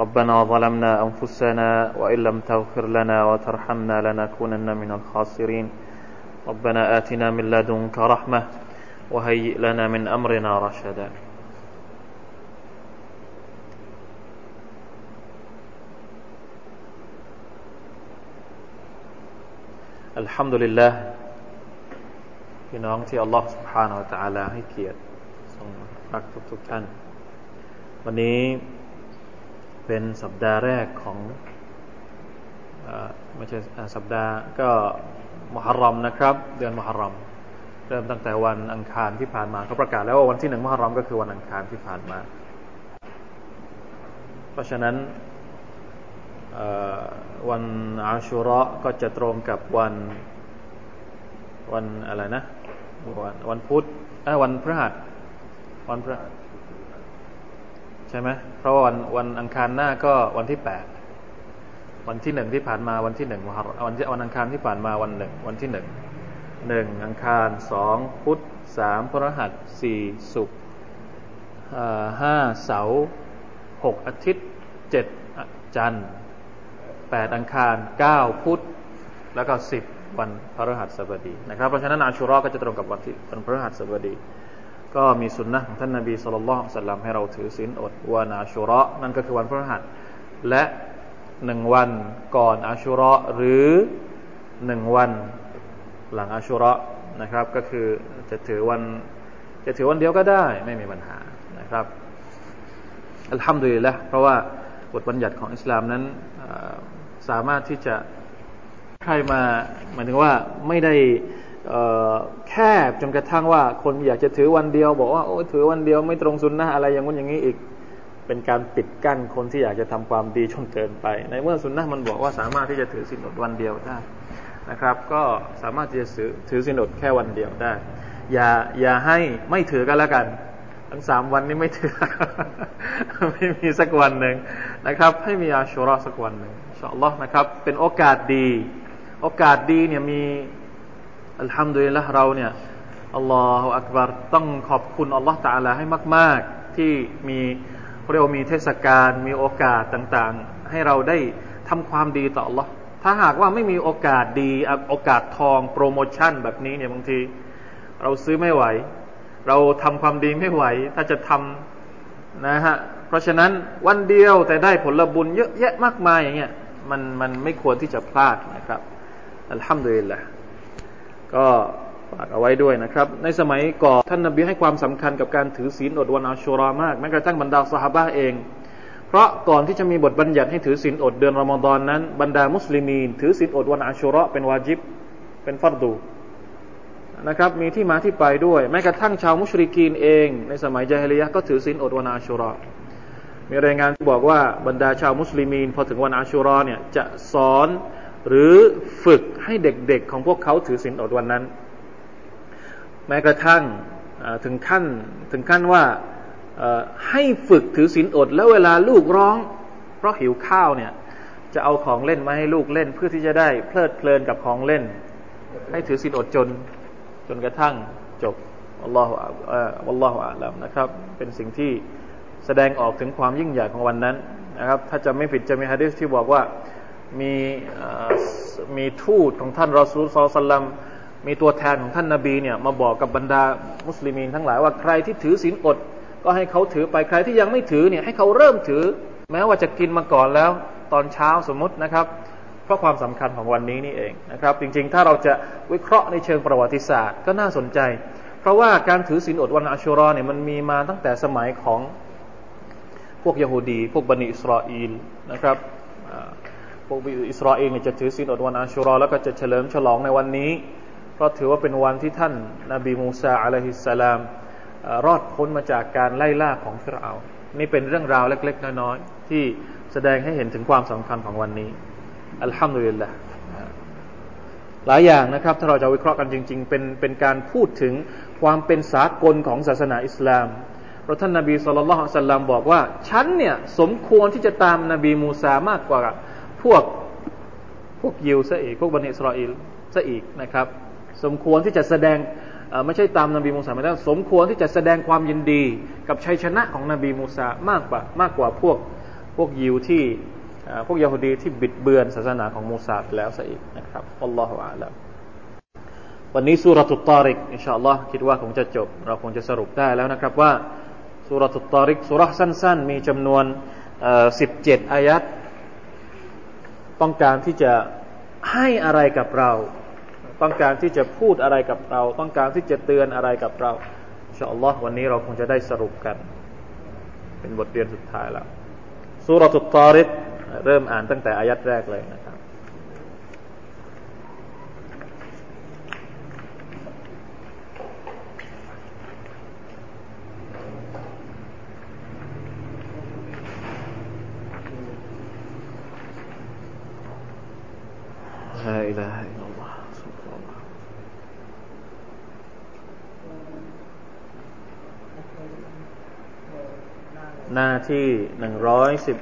ربنا ظلمنا أنفسنا وإن لم تغفر لنا وترحمنا لنكونن من الخاسرين ربنا آتنا من لدنك رحمة وهيئ لنا من أمرنا رشدا الحمد لله พี่น้องที่อัลลอฮฺ سبحانه และ تعالى ให้เกียรติทรงรักทุกๆท่าน วันนี้ เป็นสัปดาห์แรกของไม่ใช่สัปดาห์ก็มหรอมนะครับ เดือนมหรอม เริ่มตั้งแต่วันอังคารที่ผ่านมาเขาประกาศแล้วว่าวันที่หนึ่งมหรอมก็คือวันอังคารที่ผ่านมา เพราะฉะนั้นวันอาชุระก็จะตรงกับวันวันอะไรนะ วันวันพุธวันพฤหัสวันพฤหัส ช่ไหมเพราะวันวันอังคารหน้าก็วันที่แปดวันที่หนึ่งที่ผ่านมาวันที่หนึ่งวันวันอังคารที่ผ่านมาวันหนึ่งวันที่หนึ่งหนึ่งอังคารสองพุธสามพฤหัสสี่ศุกร์ห้าเสาร์หกอาทิตย์เจ็ดจันทร์แปดอังคารเก้าพุธแล้วก็สิบวันพฤหัสบดีนะครับเพราะฉะนั้นอาชุรอก็จะตรงกับวันที่วันพฤหัสบดี ก็มีสุนนะของท่านนาบีสุลต่านสัลลัมให้เราถือศีลอดวันอาชุระนั่นก็คือวันพฤหัสและหนึ่งวันก่อนอาชุระหรือหนึ่งวันหลังอาชุระนะครับ ก็คือจะถือวันจะถือวันเดียวก็ได้ไม่มีปัญหานะครับอัลฮัมดุลิลละเพราะว่าบทบัญญัติของอิสลามนั้นสามารถที่จะใครมาหมายถึงว่าไม่ได้ แคบจนกระทั่งว่าคนอยากจะถือวันเดียว บอกว่าโอ้ถือวันเดียวไม่ตรงสุนนะอะไรอย่างนู้นอย่างนี้อีก เป็นการปิดกั้นคนที่อยากจะทำความดีจนเกินไป ในเมื่อสุนนะมันบอกว่าสามารถที่จะถือสินอดวันเดียวได้นะครับ ก็สามารถที่จะถือถือสินอดแค่วันเดียวได้ อย่าอย่าให้ไม่ถือกันแล้วกันทั้งสามวันนี้ไม่ถือไม่มีสักวันหนึ่งนะครับ ให้มีอาชุรอสักวันหนึ่งอัลลอฮ์นะครับ เป็นโอกาสดี โอกาสดีเนี่ยมี อัลฮัมดุลิลละเราเนี่ยอัลลอฮฺอักบารต้องขอบคุณอัลลอฮฺตาลาให้มาก ๆ ที่มีเรียกว่ามีเทศกาลมีโอกาสต่างๆ ให้เราได้ทำความดีต่ออัลลอฮ์ถ้าหากว่าไม่มีโอกาสดีโอกาสทองโปรโมชั่นแบบนี้เนี่ยบางที เราซื้อไม่ไหว เราทำความดีไม่ไหว ถ้าจะทำนะฮะเพราะฉะนั้นวันเดียวแต่ได้ผลบุญเยอะแยะมากมายอย่างเงี้ยมันมันไม่ควรที่จะพลาดนะครับอัลฮัมดุลิลละ ก็ฝากเอาไว้ด้วยนะครับ ในสมัยก่อนท่านนบีให้ความสำคัญกับการถือศีลอดวันอาชุรามากแม้กระทั่งบรรดาสหาเอง เพราะก่อนที่จะมีบทบัญญัติให้ถือศีลอดเดือนรอมฎอนนั้น บรรดามุสลิมีน ถือศีลอดวันอาชุรอเป็นวาจิบเป็นฟัรดูนะครับมีที่มาที่ไปด้วย แม้กระทั่งชาวมุชริกีนเอง ในสมัยจาฮิลียะก็ถือศีลอดวันอาชุรอมีรายงานที่บอกว่าบรรดาชาวมุสลิมีนพอถึงวันอาชุรอเนี่ยจะสอน หรือฝึกให้เด็กๆของพวกเขาถือศีลอดวันนั้น แม้กระทั่งถึงขั้นถึงขั้นว่าให้ฝึกถือศีลอด แล้วเวลาลูกร้อง เพราะหิวข้าวเนี่ย จะเอาของเล่นมาให้ลูกเล่น เพื่อที่จะได้เพลิดเพลินกับของเล่น ให้ถือศีลอดจนจนกระทั่งจบอัลลอฮฺอัลลอฮฺอัลลัมนะครับ เป็นสิ่งที่แสดงออกถึงความยิ่งใหญ่ของวันนั้นนะครับ ถ้าจะไม่ผิดจะมีฮะดิษที่บอกว่า มีมีทูตของท่านรอซูลซอลลัมมีตัวแทนของท่านนาบีเนี่ยมาบอกกับบรรดามุสลิมีนทั้งหลายว่าใครที่ถือศีลอด ก็ให้เขาถือไปใครที่ยังไม่ถือเนี่ยให้เขาเริ่มถือ แม้ว่าจะกินมาก่อนแล้ว ตอนเช้าสมมตินะครับ เพราะความสำคัญของวันนี้นี่เองนะครับ จริงๆ ถ้าเราจะวิเคราะห์ในเชิงประวัติศาสตร์ก็น่าสนใจ เพราะว่าการถือศีลอดวันอัชุรอเนี่ยมันมีมาตั้งแต่สมัยของพวกยโฮดี พวกบันิอิสราเอลนะครับ พวกอิสราเอลจะถือศีลอดวันอาชุรอแล้วก็จะเฉลิมฉลองในวันนี้ เพราะถือว่าเป็นวันที่ท่านนาบีมูซาอะลัยฮิสสลามรอดพ้นมาจากการไล่ล่าของฟิรเอานี่เป็นเรื่องราวเล็ก ๆ น้อยๆที่แสดงให้เห็นถึงความสำคัญของวันนี้ อัลฮัมดุลิลละหลายอย่างนะครับถ้าเราจะวิเคราะห์กันจริง ๆ เป็นเป็นการพูดถึงความเป็นสากลของศาสนาอิสลามพระท่านนบีสุลต่านสัลลัมบอกว่า ฉันเนี่ยสมควรที่จะตามนบีมูซามากกว่า พวกพวกยิวซะอีกพวกบันิสราเอลซะอีกนะครับ สมควรที่จะแสดงไม่ใช่ตามนบีมูซาไม่ได้สมควรที่จะแสดงความยินดีกับชัยชนะของนบีมูซามากกว่ามากกว่าพวกพวกยิวที่พวกยาฮูดีที่บิดเบือนศาสนาของมูซาไปแล้วซะอีกนะครับอัลลอฮฺอาลัมวันนี้สุรตุตตาริกอินชาอัลลอฮ์คิดว่าคงจะจบ เราคงจะสรุปได้แล้วนะครับว่าสุรตุตตาริกสุรสั้นๆ มีจำนวนสิบเจ็ดอายัด ต้องการที่จะให้อะไรกับเรา ต้องการที่จะพูดอะไรกับเรา ต้องการที่จะเตือนอะไรกับเราอินชาอัลลอฮ์วันนี้เราคงจะได้สรุปกัน เป็นบทเรียนสุดท้ายแล้วสุรทุตตาริกเริ่มอ่านตั้งแต่อายัดแรกเลยนะครับ لا إله إلا الله سبحان الله หน้าที่หนึ่งร้อยสิบ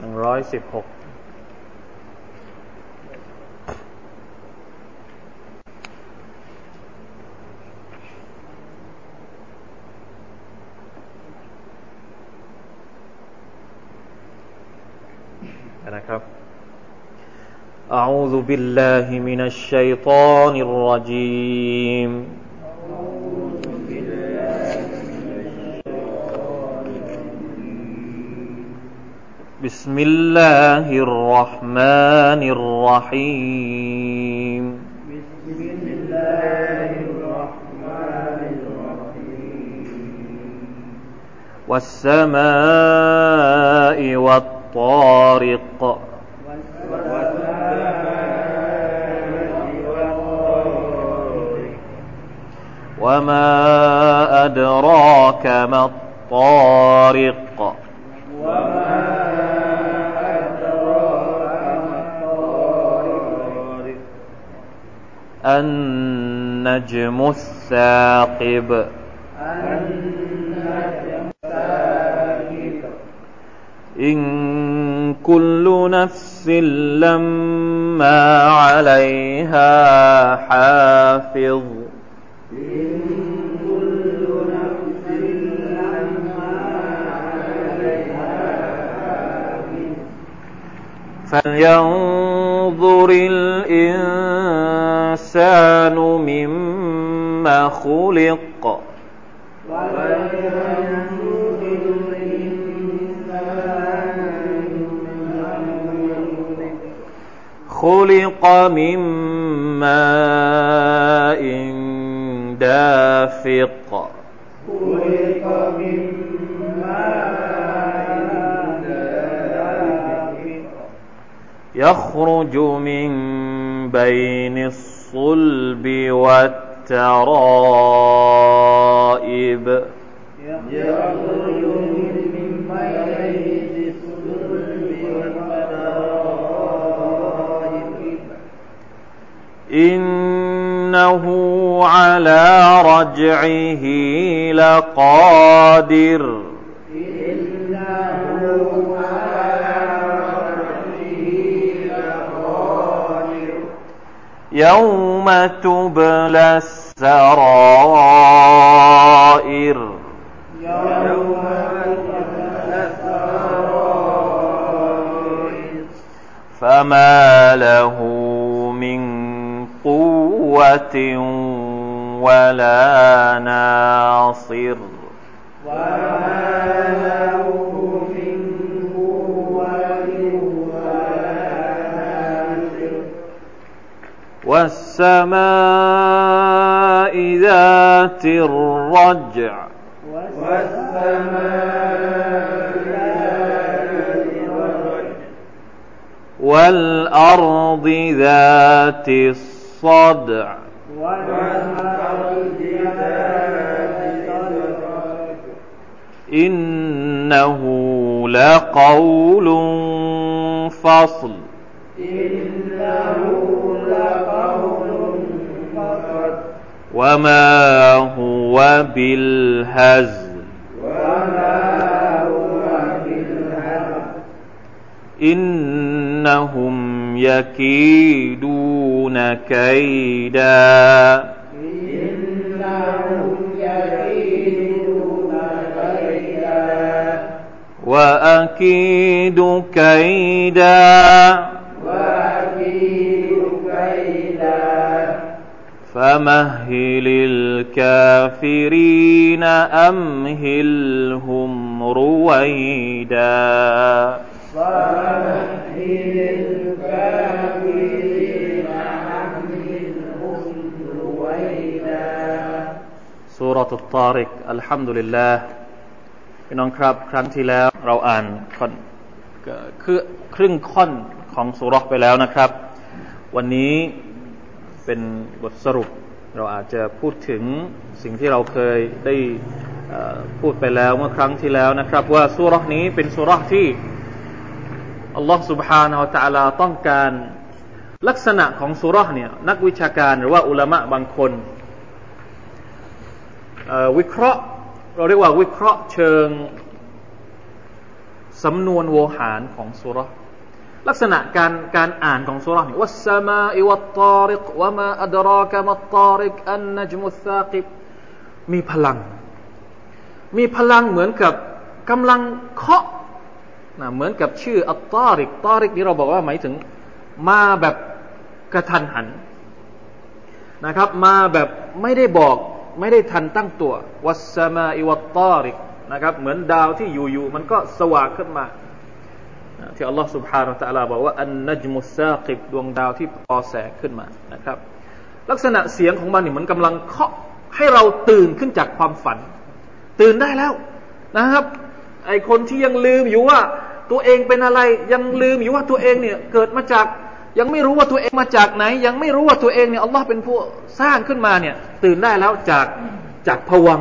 หนึ่งร้อยสิบหก أعوذ بالله من الشيطان الرجيم. بسم الله الرحمن الرحيم. بسم الله الرحمن الرحيم والسماء والطارق. وما أدراك ما الطارق النجم الثاقب إن كل نفس لما عليها حافظ فلينظر الإنسان مما خلق خلق من ماء دافق خلق من يخرج من بين الصلب والترائب. يخرج من بين الصلب والترائب إنه على رجعه لقادر. يوم تبلى السرائر يوم تبلى السرائر فما له من قوة ولا ناصر وما والسماء ذات الرجع. والأرض ذات الصدع. إنه لقول فصل. إنه وما هو بالهزل وما هو بالهزل إنهم يكيدون كيدا وأكيد كيدا وأكيد كيدا فمهل الكافرين أمهلهم رويدا فمهل الكافرين أمهلهم رويدا سورة الطارق الحمد لله พี่น้องครับครั้งที่แล้วเราอ่านคือครึ่งค่อนของสุรษไปแล้วนะครับ วันนี้ เป็นบทสรุป เราอาจจะพูดถึงสิ่งที่เราเคยได้พูดไปแล้วเมื่อครั้งที่แล้วนะครับ ว่าสุรษนี้เป็นสุรษที่อัลลอฮ์ سبحانه และ تعالى ต้องการลักษณะของสุรษเนี่ยนักวิชาการหรือว่าอุลามะบางคนวิเคราะห์เราเรียกว่าวิเคราะห์เชิงสำนวนโวหารของสุร ลักษณะการการอ่านของสุรานี่วัสมาอิวัตตาริกวะมาอัดรากะมัตตาริกอันนจมุสซากิบมีพลัง มีพลังเหมือนกับกำลังเคาะนะเหมือนกับชื่อ الطارق طارق นี่เราบอกว่าหมายถึงมาแบบกะทันหันนะครับ มาแบบไม่ได้บอกไม่ได้ทันตั้งตัวوالسماء والطارقนะครับ เหมือนดาวที่อยู่ๆมันก็สว่างขึ้นมา ที่อัลลอฮฺ سبحانه และ تعالى บอกว่าอันนัจมุสซากิบดวงดาวที่ปอแสงขึ้นมานะครับ ลักษณะเสียงของมันนี่เหมือนกำลังเคาะให้เราตื่นขึ้นจากความฝัน ตื่นได้แล้วนะครับไอคนที่ยังลืมอยู่ว่าตัวเองเป็นอะไรยังลืมอยู่ว่าตัวเองเนี่ยเกิดมาจากยังไม่รู้ว่าตัวเองมาจากไหน ยังไม่รู้ว่าตัวเองเนี่ยอัลลอฮ์เป็นผู้สร้างขึ้นมาเนี่ยตื่นได้แล้วจากจากผวัง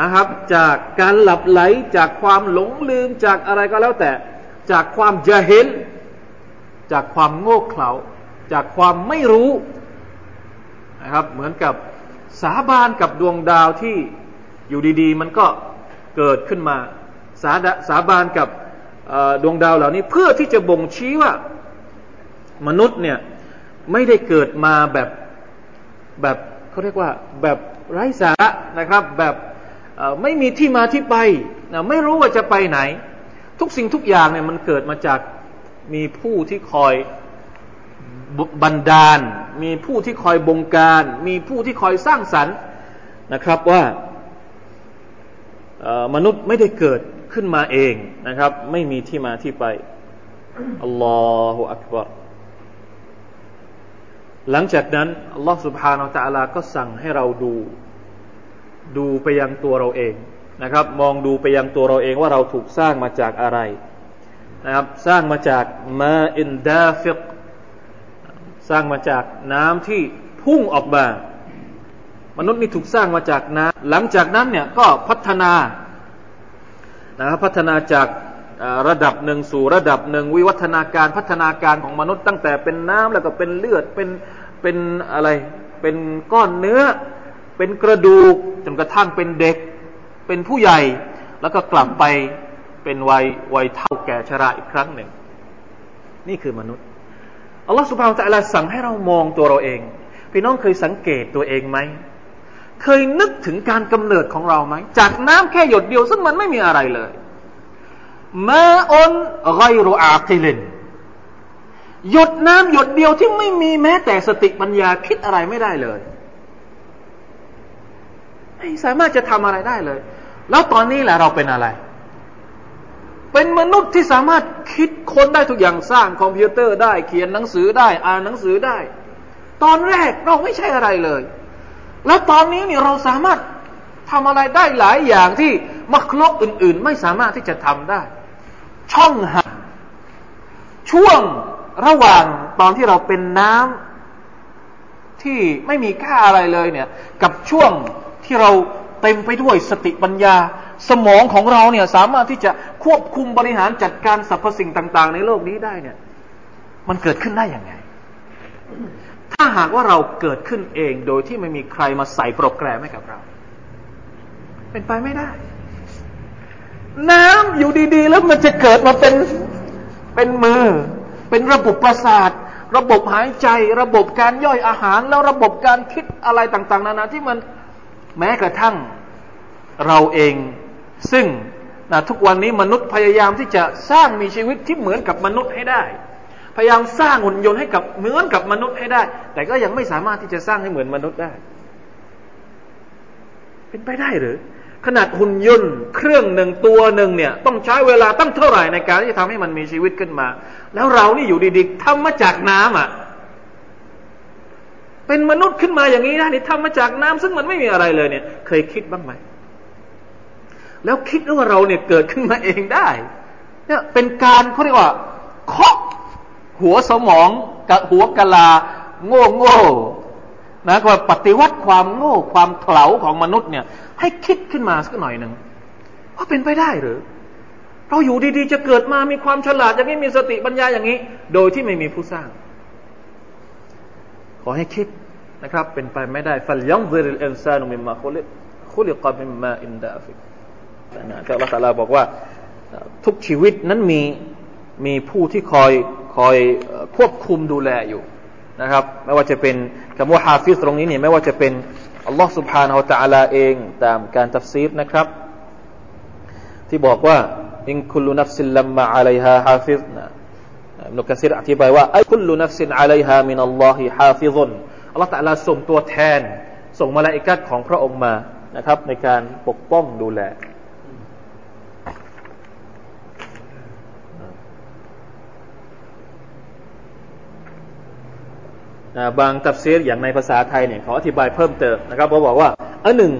นะครับ จากการหลับไหลจากความหลงลืมจากอะไรก็แล้วแต่ จากความจะเห็น จากความโง่เขลาจากความไม่รู้นะครับเหมือนกับสาบานกับดวงดาวที่อยู่ดีๆ มันก็เกิดขึ้นมาสาสาบานกับดวงดาวเหล่านี้ เพื่อที่จะบ่งชี้ว่า มนุษย์เนี่ยไม่ได้เกิดมาแบบแบบเขาเรียกว่าแบบไร้สาระนะครับ แบบไม่มีที่มาที่ไปนะไม่รู้ว่าจะไปไหน ทุกสิ่งทุกอย่างเนี่ยมันเกิดมาจากมีผู้ที่คอยบันดาล มีผู้ที่คอยบงการ มีผู้ที่คอยสร้างสรรค์นะครับว่ามนุษย์ไม่ได้เกิดขึ้นมาเองนะครับ ไม่มีที่มาที่ไปالله أكبر หลังจากนั้นอัลลอฮฺ سبحانه และ تعالى ก็สั่งให้เราดู ดูไปยังตัวเราเอง นะครับ มองดูไปยังตัวเราเองว่าเราถูกสร้างมาจากอะไรนะครับสร้างมาจากماء دافق สร้างมาจากน้ำที่พุ่งออกมา มนุษย์นี่ถูกสร้างมาจากน้ำหลังจากนั้นเนี่ยก็พัฒนานะครับพัฒนาจากระดับหนึ่งสู่ระดับหนึ่งวิวัฒนาการพัฒนาการของมนุษย์ตั้งแต่เป็นน้ำแล้วก็เป็นเลือดเป็นเป็นอะไร เป็นก้อนเนื้อ เป็นกระดูกจนกระทั่งเป็นเด็ก เป็นผู้ใหญ่ แล้วก็กลับไปเป็นวัยวัยเท่าแก่ชราอีกครั้งหนึ่ง นี่คือมนุษย์อัลลอฮฺสุบฮานตะลาสั่งให้เรามองตัวเราเอง พี่น้องเคยสังเกตตัวเองไหม เคยนึกถึงการกำเนิดของเราไหม จากน้ำแค่หยดเดียวซึ่งมันไม่มีอะไรเลยมาอนไกรอาคิลินหยดน้ำหยดเดียวที่ไม่มีแม้แต่สติปัญญาคิดอะไรไม่ได้เลย ไม่สามารถจะทำอะไรได้เลย แล้วตอนนี้แหละเราเป็นอะไร เป็นมนุษย์ที่สามารถคิดค้นได้ทุกอย่างสร้างคอมพิวเตอร์ได้เขียนหนังสือได้ อ่านหนังสือได้ ตอนแรกเราไม่ใช่อะไรเลย แล้วตอนนี้เนี่ยเราสามารถทำอะไรได้หลายอย่างที่มักลกอื่น ๆ ไม่สามารถที่จะทำได้ ช่องหักช่วงระหว่างตอนที่เราเป็นน้ำที่ไม่มีค่าอะไรเลยเนี่ย กับช่วงที่เรา เต็มไปด้วยสติปัญญา สมองของเราเนี่ยสามารถที่จะควบคุมบริหารจัดการสรรพสิ่งต่าง ๆ ในโลกนี้ได้เนี่ย มันเกิดขึ้นได้อย่างไง ถ้าหากว่าเราเกิดขึ้นเองโดยที่ไม่มีใครมาใส่โปรแกรมให้กับเรา เป็นไปไม่ได้ น้ำอยู่ดีๆ แล้วมันจะเกิดมาเป็นเป็นมือ เป็นระบบประสาทระบบหายใจ ระบบการย่อยอาหารแล้วระบบการคิดอะไรต่าง ๆ นานาที่มัน แม้กระทั่งเราเอง ซึ่งนะทุกวันนี้มนุษย์พยายามที่จะสร้างมีชีวิตที่เหมือนกับมนุษย์ให้ได้ พยายามสร้างหุ่นยนต์ให้กับเหมือนกับมนุษย์ให้ได้ แต่ก็ยังไม่สามารถที่จะสร้างให้เหมือนมนุษย์ได้ เป็นไปได้หรือ ขนาดหุ่นยนต์ เครื่องหนึ่งตัวหนึ่งเนี่ย ต้องใช้เวลาตั้งเท่าไหร่ในการที่จะทำให้มันมีชีวิตขึ้นมา แล้วเรานี่อยู่ดีๆทำมาจากน้ำอะ เป็นมนุษย์ขึ้นมาอย่างนี้นะนี่ทำมาจากน้ำซึ่งมันไม่มีอะไรเลยเนี่ย เคยคิดบ้างไหมแล้วคิดว่าเราเนี่ยเกิดขึ้นมาเองได้เนี่ยเป็นการเขาเรียกว่าเคาะหัวสมองกับหัวกะลา โง่โง่นะก็ปฏิวัติความโง่ความเขลาของมนุษย์เนี่ย ให้คิดขึ้นมาสักหน่อยหนึ่งว่าเป็นไปได้หรือเราอยู่ดีๆ จะเกิดมามีความฉลาดอย่างนี้มีสติปัญญาอย่างนี้ โดยที่ไม่มีผู้สร้าง ขอให้คิดนะครับ เป็นไปไม่ได้ฟัลยังซิริลอินซานุมิมมาคุลิخلق من ماء دافق นะครับ อัลลอฮฺ تعالى บอกว่า ทุกชีวิตนั้นมีมีผู้ที่คอยคอยควบคุมดูแลอยู่นะครับ ไม่ว่าจะเป็นคำว่าحافظ ตรงนี้เนี่ยไม่ว่าจะเป็นอัลลอฮฺ سبحانه وتعالى เองตามการตัฟซีรนะครับ ที่บอกว่าอินคุลุนัฟซิลลัมมาอะลัยฮาฮาฟิสนะ นุกะซิรอธิบายว่าأي كل نفس عليها من الله حافظอัลลอฮ์ตะลาส่งตัวแทน ส่งมาลาอิกัดของพระองค์มานะครับ ในการปกป้องดูแลบางตัฟซีรอย่างในภาษาไทยเนี่ยเขาอธิบายเพิ่มเติมนะครับเขาบอกว่าอันหนึ่ง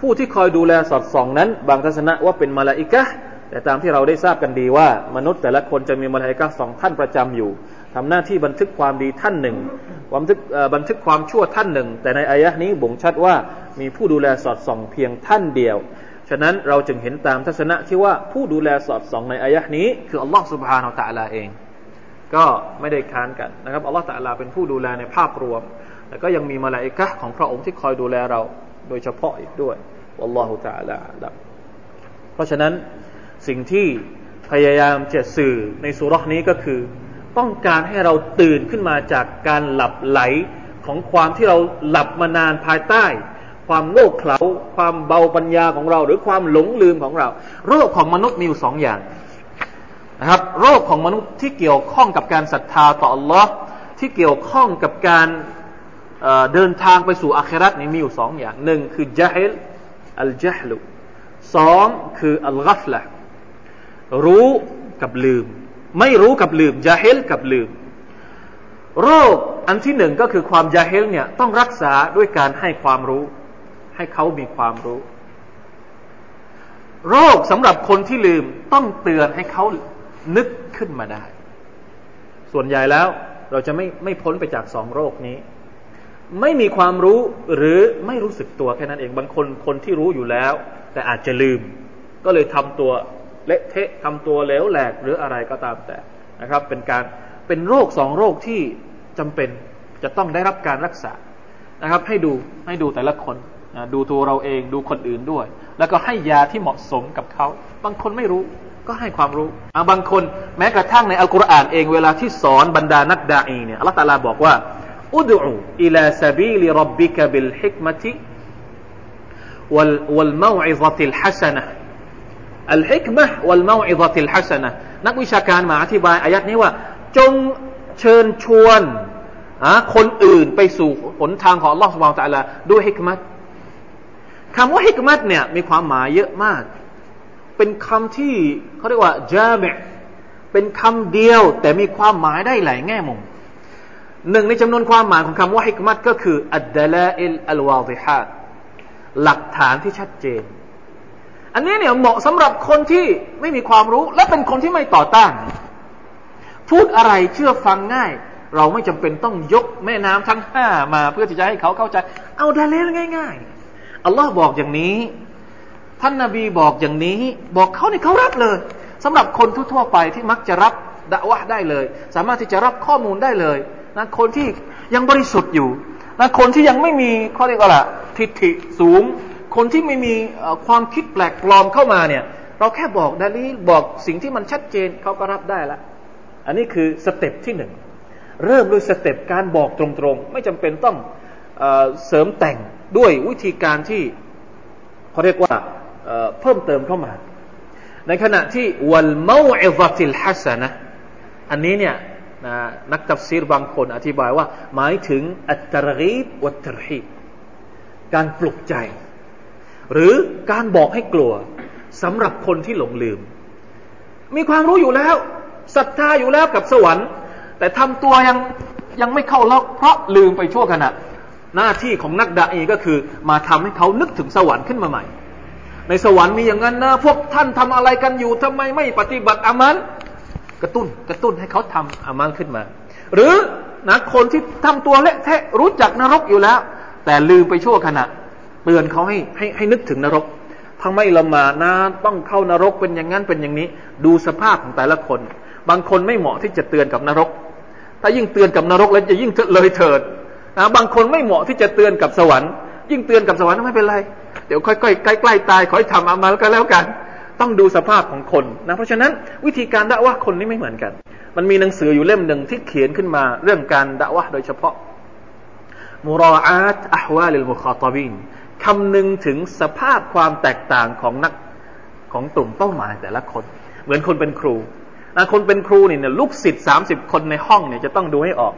ผู้ที่คอยดูแลสอดส่องนั้น บางทัศนะว่าเป็นมาลาอิกะ แต่ตามที่เราได้ทราบกันดีว่า มนุษย์แต่ละคนจะมีมาลาอิกะสองท่านประจำอยู่ทำหน้าที่บันทึกความดีท่านหนึ่งบันทึกบันทึกความชั่วท่านหนึ่ง แต่ในอายะนี้บ่งชัดว่ามีผู้ดูแลสอดส่องเพียงท่านเดียว ฉะนั้นเราจึงเห็นตามทัศนะที่ว่าผู้ดูแลสอดส่องในอายะนี้ คืออัลลอฮฺสุบฮานาอัลตะลาเอง ก็ไม่ได้ค้านกันนะครับอัลลอฮฺตะลาเป็นผู้ดูแลในภาพรวมแต่ก็ยังมีมาลาอิกะของพระองค์ที่คอยดูแลเรา โดยเฉพาะอีกด้วยอัลลอฮฺตะลาเพราะฉะนั้น สิ่งที่พยายามจะสื่อในสุรษนี้ก็คือ ต้องการให้เราตื่นขึ้นมาจากการหลับไหลของความที่เราหลับมานานภายใต้ ความโง่เขลาความเบาปัญญาของเรา หรือความหลงลืมของเรา โรคของมนุษย์มีอยู่สองอย่างนะครับโรคของมนุษย์ที่เกี่ยวข้องกับการศรัทธาต่อ Allah ที่เกี่ยวข้องกับการเดินทางไปสู่อาคราตนี่มีอยู่สองอย่างหนึ่งคือจาฮิลอัลจฮลุสองคืออัลกัฟละ รู้กับลืม ไม่รู้กับลืมจาเฮลกับลืม โรคอันที่หนึ่งก็คือความจาเฮลเนี่ยต้องรักษาด้วยการให้ความรู้ ให้เขามีความรู้ โรคสำหรับคนที่ลืมต้องเตือนให้เขานึกขึ้นมาได้ ส่วนใหญ่แล้วเราจะไม่ไม่พ้นไปจากสองโรคนี้ ไม่มีความรู้หรือไม่รู้สึกตัวแค่นั้นเองบางคนคนที่รู้อยู่แล้ว แต่อาจจะลืม ก็เลยทำตัว เละเทะทำตัวเหลวแหลกหรืออะไรก็ตามแต่นะครับ เป็นการเป็นโรคสองโรคที่จำเป็นจะต้องได้รับการรักษานะครับ ให้ดูให้ดูแต่ละคนนะดูตัวเราเองดูคนอื่นด้วย แล้วก็ให้ยาที่เหมาะสมกับเขาบางคนไม่รู้ก็ให้ความรู้บางคนแม้กระทั่งในอัลกุรอานเองเวลาที่สอนบรรดานักดาอีเนี่ยอัลลอฮฺตาลาบอกว่าادع إلى سبيل ربك بالحكمة والموعظة الحكمة والموعظة الحسنة นักวิชาการมาอธิบายอายะฮฺนี้ว่า จงเชิญชวนคนอื่นไปสู่หนทางของอัลลอฮฺ سبحانه وتعالى ด้วย حكمة คำว่า حكمة เนี่ยมีความหมายเยอะมาก เป็นคำที่เขาเรียกว่าجامعเป็นคำเดียวแต่มีความหมายได้หลายแง่มุมหนึ่งในจำนวนความหมายของคำว่าฮิกมัตก็คืออัดดลาอิลอัลวาดิฮัดหลักฐานที่ชัดเจน อันนี้เนี่ยเหมาะสำหรับคนที่ไม่มีความรู้ และเป็นคนที่ไม่ต่อต้าน พูดอะไรเชื่อฟังง่าย เราไม่จำเป็นต้องยกแม่น้ำทั้งห้ามาเพื่อที่จะให้เขาเข้าใจ เอาดาเลง่ายๆอัลลอฮ์บอกอย่างนี้ ท่านนาบีบอกอย่างนี้ บอกเขาในเขารับเลยสำหรับคนทั่วๆไปที่มักจะรับدعوة ได้เลย สามารถที่จะรับข้อมูลได้เลยนะคนที่ยังบริสุทธิ์อยู่นะคนที่ยังไม่มีข้อเรียกว่าอะทิฏฐิสูง คนที่ไม่มีความคิดแปลกปลอมเข้ามาเนี่ย เราแค่บอก دليل บอกสิ่งที่มันชัดเจนเขาก็รับได้ละอันนี้คือ step ที่หนึ่งเริ่มด้วย step การบอกตรงๆ ไม่จำเป็นต้องเอเสริมแต่งด้วยวิธีการที่เขาเรียกว่าเเพิ่มเติมเข้ามา ในขณะที่วัลมาอิซติลฮัสนะอันนี้เนี่ยนะนักตัฟซีรบางคนอธิบายว่า หมายถึงอัตตรกีบวัตตรฮีบการปลุกใจ หรือการบอกให้กลัวสำหรับคนที่หลงลืม มีความรู้อยู่แล้วศรัทธาอยู่แล้วกับสวรรค์ แต่ทำตัวยังยังไม่เข้าล็อกเพราะลืมไปชั่วขณะหน้าที่ของนักดะอีก็คือ มาทำให้เขานึกถึงสวรรค์ขึ้นมาใหม่ ในสวรรค์มีอย่างนั้นนะพวกท่านทำอะไรกันอยู่ทำไมไม่ปฏิบัติอามันกระตุ้นกระตุ้นให้เขาทำอามันขึ้นมา หรือนะคนที่ทำตัวเละเทะรู้จักนรกอยู่แล้ว แต่ลืมไปชั่วขณะ เตือนเขาให้ให้ให้นึกถึงนรกถ้าไม่ละหมาดนะต้องเข้านรกเป็นอย่างนั้นเป็นอย่างนี้ ดูสภาพของแต่ละคน บางคนไม่เหมาะที่จะเตือนกับนรก ถ้ายิ่งเตือนกับนรกแล้วจะยิ่งเลยเถิดนะบางคนไม่เหมาะที่จะเตือนกับสวรรค์ ยิ่งเตือนกับสวรรค์ไม่เป็นไร เดี๋ยวค่อยๆใกล้ๆตายขอให้ทำอามาแล้วกันแล้วกัน ต้องดูสภาพของคนนะเพราะฉะนั้นวิธีการด่าว่าคนนี้ไม่เหมือนกัน มันมีหนังสืออยู่เล่มหนึ่งที่เขียนขึ้นมาเรื่องการด่าว่าโดยเฉพาะมุราอาตอัฮวาลิลมุคาตบิน คำนึงถึงสภาพความแตกต่างของนักของกลุ่มเป้าหมายแต่ละคน เหมือนคนเป็นครูนะคนเป็นครูเนี่ยลูกศิษย์สามสิบคนในห้องเนี่ยจะต้องดูให้ออก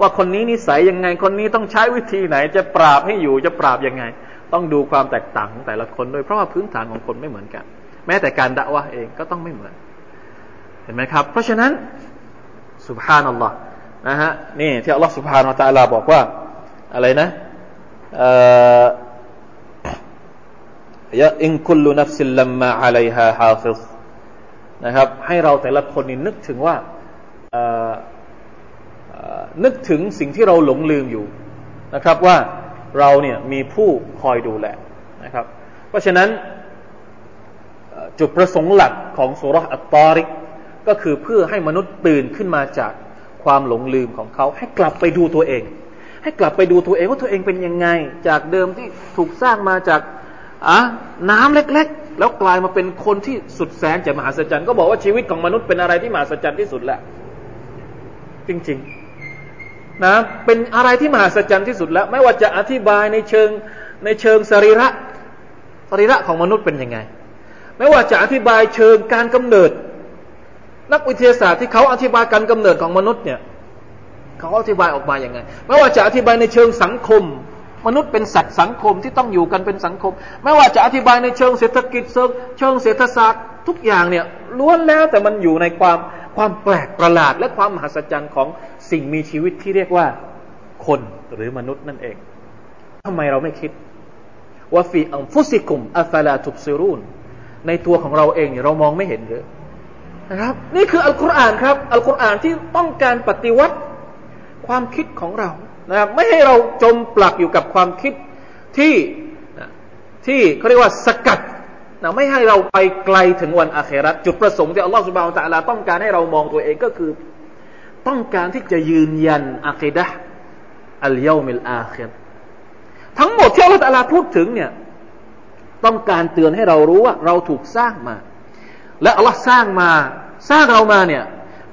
ว่าคนนี้นิสัยยังไงคนนี้ต้องใช้วิธีไหน จะปราบให้อยู่จะปราบยังไง ต้องดูความแตกต่างของแต่ละคนโดยเพราะว่าพื้นฐานของคนไม่เหมือนกัน แม้แต่การด่าว่าเองก็ต้องไม่เหมือน เห็นไหมครับ เพราะฉะนั้นสุบฮานัลลอฮ์นะฮะนี่ที่อัลลอฮ์สุบฮานาอัลลอฮ์บอกว่า อะไรนะเอ่อ ยะอินคุลุนัฟซิลลัมมาอะลัยฮาฮาฟิซนะครับ ให้เราแต่ละคนนี่นึกถึงว่านึกถึงสิ่งที่เราหลงลืมอยู่นะครับว่าเราเนี่ยมีผู้คอยดูแลนะครับ เพราะฉะนั้นจุดประสงค์หลักของสุรษอัตตาริก ก็คือเพื่อให้มนุษย์ตื่นขึ้นมาจากความหลงลืมของเขา ให้กลับไปดูตัวเอง ให้กลับไปดูตัวเองว่าตัวเองเป็นยังไง จากเดิมที่ถูกสร้างมาจาก อะน้ำเล็ก ๆ แล้วกลายมาเป็นคนที่สุดแสนจะมหัศจรรย์ก็บอกว่าชีวิตของมนุษย์เป็นอะไรที่มหัศจรรย์ที่สุดแหละจริง ๆ นะ เป็นอะไรที่มหัศจรรย์ที่สุดแล้ว ไม่ว่าจะอธิบายในเชิงในเชิงสรีระสรีระของมนุษย์เป็นยังไง ไม่ว่าจะอธิบายเชิงการกำเนิด นักวิทยาศาสตร์ที่เขาอธิบายการกำเนิดของมนุษย์เนี่ยเขาอธิบายออกมาอย่างไง ไม่ว่าจะอธิบายในเชิงสังคม มนุษย์เป็นสัตว์สังคมที่ต้องอยู่กันเป็นสังคม ไม่ว่าจะอธิบายในเชิงเศรษฐกิจเชิงเศรษฐศาสตร์ทุกอย่างเนี่ยล้วนแล้วแต่มันอยู่ในความความแปลกประหลาด และความมหัศจรรย์ของสิ่งมีชีวิตที่เรียกว่าคนหรือมนุษย์นั่นเองทำไมเราไม่คิดว่าฟีอัมฟุสิกุมอัฟลาตุบซิรูนในตัวของเราเองเนี่ยเรามองไม่เห็นเลยนะครับ นี่คืออัลกุรอานครับ อัลกุรอานที่ต้องการปฏิวัติความคิดของเรา นะครับไม่ให้เราจมปลักอยู่กับความคิดที่ที่เขาเรียกว่าสกัดนะไม่ให้เราไปไกลถึงวันอาคราจุดประสงค์ที่อัลลอฮฺสุบานตะลาต้องการให้เรามองตัวเองก็คือ ต้องการที่จะยืนยันอะกิดะอัลยามิลอาคิรทั้งหมดที่อัลลอฮฺตะลาพูดถึงเนี่ยต้องการเตือนให้เรารู้ว่าเราถูกสร้างมา และอัลลอฮ์สร้างมา สร้างเรามาเนี่ย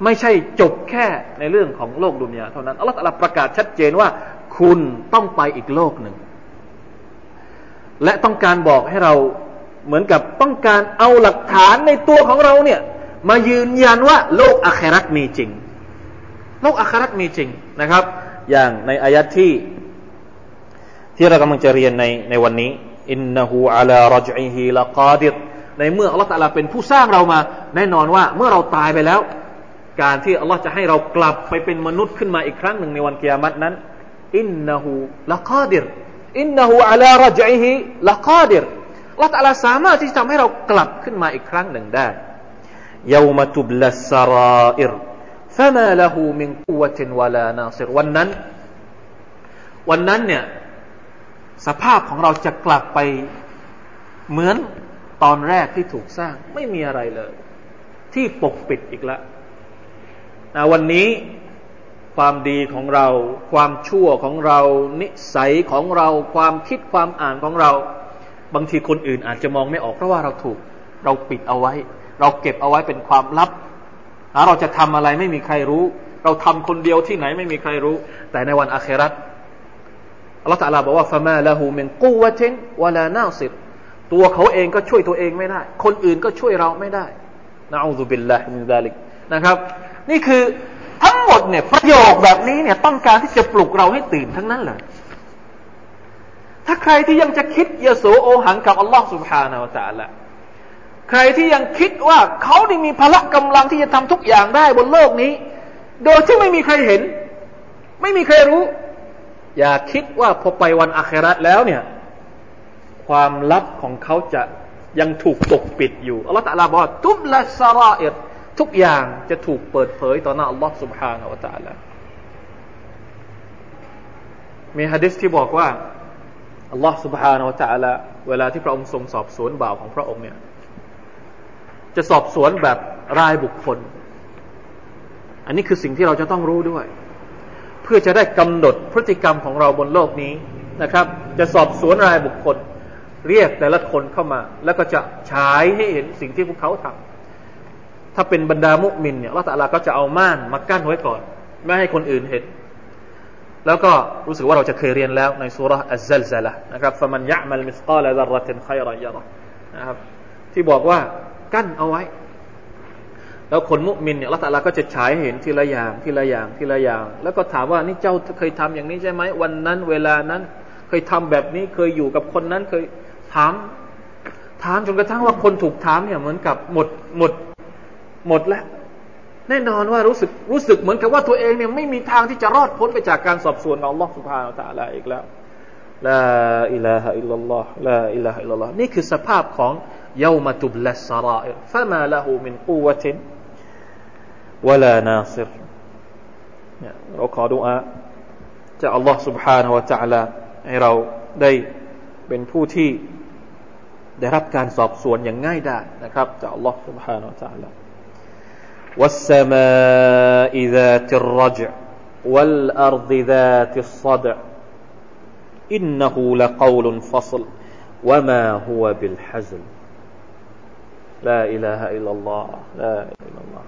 ไม่ใช่จบแค่ในเรื่องของโลกดุนยาเท่านั้นอัลลอฮฺตประกาศชัดเจนว่า คุณต้องไปอีกโลกหนึ่ง และต้องการบอกให้เราเหมือนกับต้องการเอาหลักฐานในตัวของเราเนี่ย มายืนยันว่าโลกอาคราตมีจริง โลกอาคราตมีจริงนะครับ อย่างในอายัดที่ ที่เรากำลังจะเรียนในในวันนี้อินนหูอัลารจอิฮีละกาดิรในเมื่ออัลลอฮฺตะลาเป็นผู้สร้างเรามา แน่นอนว่าเมื่อเราตายไปแล้ว การที่อัลลอฮฺจะให้เรากลับไปเป็นมนุษย์ขึ้นมาอีกครั้งหนึ่งในวันกิยามัตนั้น อินนหูละกาดิรอินนหูอัลารจอิฮีละกาดิรอัลลอฮฺตะลาสามารถที่จะทำให้เรากลับขึ้นมาอีกครั้งหนึ่งได้ยามตุบลัสรอิรฟะมาละหูมินกุวะตินวะลานาซิรวันนั้น วันนั้นเนี่ยสภาพของเราจะกลับไปเหมือนตอนแรกที่ถูกสร้างไม่มีอะไรเลย ที่ปกปิดอีกแล้ว นะวันนี้ความดีของเรา ความชั่วของเรา นิสัยของเรา ความคิดความอ่านของเรา บางทีคนอื่นอาจจะมองไม่ออกเพราะว่าเราถูก เราปิดเอาไว้ เราเก็บเอาไว้เป็นความลับเราจะทำอะไรไม่มีใครรู้ เราทำคนเดียวที่ไหนไม่มีใครรู้ แต่ในวัน آخرة อัลลอฮฺ تعالى บอกว่า فما له من قوة ولا ناصر ตัวเขาเองก็ช่วยตัวเองไม่ได้ คนอื่นก็ช่วยเราไม่ได้نعوذ بالله من ذلك นะครับ นี่คือทั้งหมดเนี่ยประโยคแบบนี้เนี่ยต้องการที่จะปลุกเราให้ตื่นทั้งนั้นเลย ถ้าใครที่ยังจะคิดเยโสโอหังกับอัลลอฮ์สุบฮานาวะตาละใครที่ยังคิดว่าเขาได้มีพละกำลังที่จะทำทุกอย่างได้บนโลกนี้ โดยที่ไม่มีใครเห็น ไม่มีใครรู้ อย่าคิดว่าพอไปวันอัคราแล้วเนี่ย ความลับของเขาจะยังถูกปกปิดอยู่อัลลอฮฺตะลาบอกทุบละซาราอิด ทุกอย่างจะถูกเปิดเผยต่อหน้าอัลลอฮฺ سبحانه และ تعالى มีฮะดิษที่บอกว่าอัลลอฮฺ سبحانه และ تعالى เวลาที่พระองค์ทรงสอบสวนบ่าวของพระองค์เนี่ยจะสอบสวนแบบรายบุคคล อันนี้คือสิ่งที่เราจะต้องรู้ด้วย เพื่อจะได้กำหนดพฤติกรรมของเราบนโลกนี้นะครับ จะสอบสวนรายบุคคล เรียกแต่ละคนเข้ามา แล้วก็จะฉายให้เห็นสิ่งที่พวกเขาทำ ถ้าเป็นบรรดามุมินเนี่ยละตาลาก็จะเอาม่านมากั้นไว้ก่อน ไม่ให้คนอื่นเห็น แล้วก็รู้สึกว่าเราจะเคยเรียนแล้วในสุรอัลซัลซละนะครับฟมันยะมัลมิสกาลดารรตินขัยรยรนะครับที่บอกว่ากั้นเอาไว้ แล้วคนมุมินเนี่ยละตัลาก็จะฉายเห็นทีละอย่างทีละอย่างทีละอย่าง แล้วก็ถามว่านี่เจ้าเคยทำอย่างนี้ใช่ไหมวันนั้น เวลานั้นเคยทำแบบนี้เคยอยู่กับคนนั้นเคยถาม ถามจนกระทั่งว่าคนถูกถามเนี่ยเหมือนกับหมดหมด หมดแล้ว แน่นอนว่ารู้สึกรู้สึกเหมือนกับว่าตัวเองเนี่ยไม่มีทางที่จะรอดพ้นไปจากการสอบสวนของอัลลอฮฺสุบฮานาอัลลอฮฺอีกแล้วลาอิลาฮะอิลลัลลอฮ์ลาอิลาฮะอิลลัลลอฮ์นี่คือสภาพของ يوم تبلى السرائر فما له من قوة ولا ناصر เราขอดุอาจากอัลลอฮ์ سبحانه และ تعالى ให้เราได้เป็นผู้ที่ได้รับการสอบสวนอย่างง่ายได้นะครับจากอัลลอฮ์ سبحانه และ تعالى والسماء ذات الرجع والأرض ذات الصدع إنه لقول فصل وما هو بالحزن ลาอิลาฮะอิลลัลลอฮ์ลาอิลลัลลอฮ์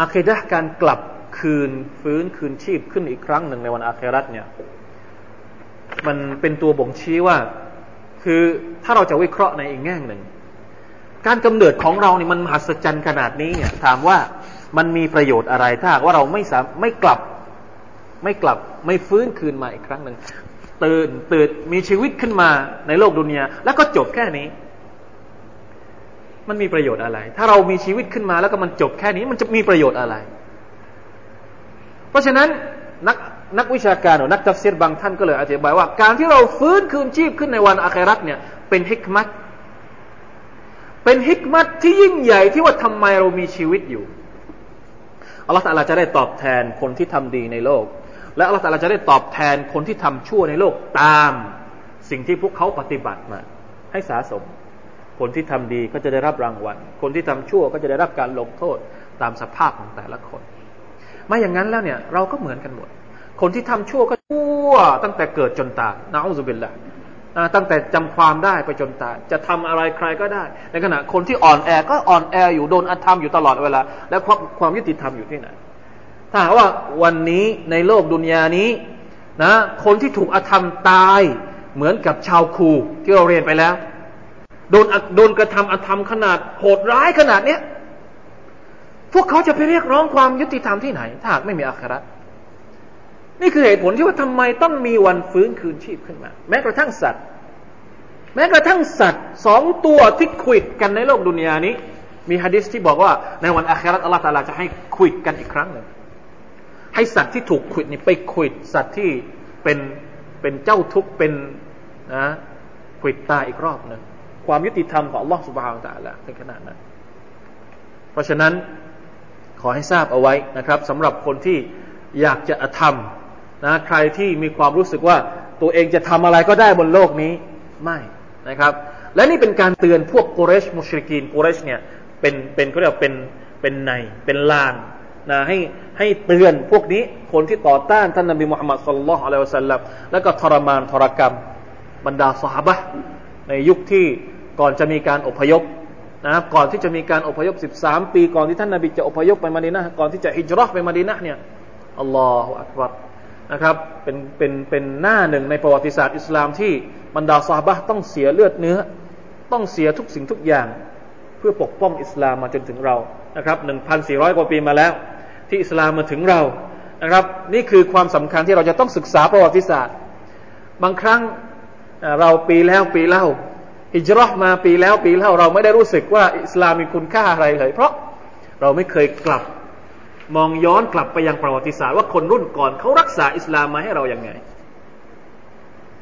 อาคีดะการกลับคืนฟื้นคืนชีพขึ้นอีกครั้งหนึ่งในวันอาคราตเนี่ยมันเป็นตัวบ่งชี้ว่า คือถ้าเราจะวิเคราะห์ในอีกแง่หนึ่ง การกำเนิดของเราเนี่ยมันมหัศจรรย์ขนาดนี้เนี่ยถามว่า มันมีประโยชน์อะไร ถ้าว่าเราไม่สามไม่กลับ ไม่กลับไม่ฟื้นคืนมาอีกครั้งหนึ่งตื่นตื่นมีชีวิตขึ้นมาในโลกดุนยาแล้วก็จบแค่นี้ มันมีประโยชน์อะไร ถ้าเรามีชีวิตขึ้นมาแล้วก็มันจบแค่นี้มันจะมีประโยชน์อะไร เพราะฉะนั้นนักนักวิชาการหรือนักตัฟซีรบางท่านก็เลยอธิบายว่า การที่เราฟื้นคืนชีพขึ้นในวันอาคราตเนี่ยเป็นฮิกมัตเป็นฮิกมัตที่ยิ่งใหญ่ที่ว่าทำไมเรามีชีวิตอยู่ อัลลอฮฺตาลาจะได้ตอบแทนคนที่ทำดีในโลก และอัลลอฮฺตาลาจะได้ตอบแทนคนที่ทำชั่วในโลกตาม สิ่งที่พวกเขาปฏิบัติมา ให้สาสม คนที่ทำดีก็จะได้รับรางวัล คนที่ทำชั่วก็จะได้รับการลงโทษตามสภาพของแต่ละคนไม่อย่างนั้นแล้วเนี่ยเราก็เหมือนกันหมด คนที่ทำชั่วก็ชั่วตั้งแต่เกิดจนตายนะอุบิลละ ตั้งแต่จำความได้ไปจนตายจะทำอะไรใครก็ได้ ในขณะคนที่อ่อนแอก็อ่อนแออยู่โดนอธรรมอยู่ตลอดเวลา และความความยุติธรรมอยู่ที่ไหนถ้าว่าวันนี้ในโลกดุนยานี้นะคนที่ถูกอธรรมตายเหมือนกับชาวคูที่เราเรียนไปแล้ว โดนโดนกระทำอธรรมขนาดโหดร้ายขนาดเนี้ยพวกเขาจะไปเรียกร้องความยุติธรรมที่ไหน ถ้าหากไม่มีอาครา นี่คือเหตุผลที่ว่าทำไมต้องมีวันฟื้นคืนชีพขึ้นมา แม้กระทั่งสัตว์ แม้กระทั่งสัตว์สองตัวที่คุยกันในโลกดุนยานี้ มีฮะดิษที่บอกว่าในวันอาคราตอัลลอฮฺตาลาจะให้คุยกันอีกครั้งหนึ่งให้สัตว์ที่ถูกขวิดนี่ไปขวิดสัตว์ที่เป็นเป็นเจ้าทุกข์เป็นนะขวิดตาอีกรอบหนึ่งความยุติธรรมของอัลลอฮฺสุบฮานตะละถึงขนาดนั้น เพราะฉะนั้นขอให้ทราบเอาไว้นะครับสำหรับคนที่อยากจะท นะใครที่มีความรู้สึกว่าตัวเองจะทำอะไรก็ได้บนโลกนี้ไม่นะครับ และนี่เป็นการเตือนพวกกุเรชมุชริกีนกุเรชเนี่ยเป็นเป็นก็เรียกเป็นเป็นในเป็นลางนะให้ให้เตือนพวกนี้คนที่ต่อต้านท่านนบีมุฮัมมัดสุลลัลอะลัยฮิวสัลลัมแล้วก็ทรมานทรกรรม บรรดาสหบะในยุคที่ก่อนจะมีการอพยพนะครับก่อนที่จะมีการอพยพ 13 ปี ก่อนที่ท่านนบีจะอพยพไปมาดีนะก่อนที่จะฮิจรัชไปมาดีนะเนี่ยอัลลอฮฺอักบัร นะครับ เป็นเป็นเป็นหน้าหนึ่งในประวัติศาสตร์อิสลามที่บรรดาซาบะต้องเสียเลือดเนื้อ ต้องเสียทุกสิ่งทุกอย่าง เพื่อปกป้องอิสลามมาจนถึงเรานะครับ1,400 กว่าปีมาแล้ว ที่อิสลามมาถึงเรานะครับ นี่คือความสำคัญที่เราจะต้องศึกษาประวัติศาสตร์ บางครั้งเราปีแล้วปีเล่าอิจรอมาปีแล้วปีเล่าเราไม่ได้รู้สึกว่าอิสลามมีคุณค่าอะไรเลย เพราะเราไม่เคยกลับ มองย้อนกลับไปยังประวัติศาสตร์ว่าคนรุ่นก่อนเขารักษาอิสลามมาให้เราอย่างไง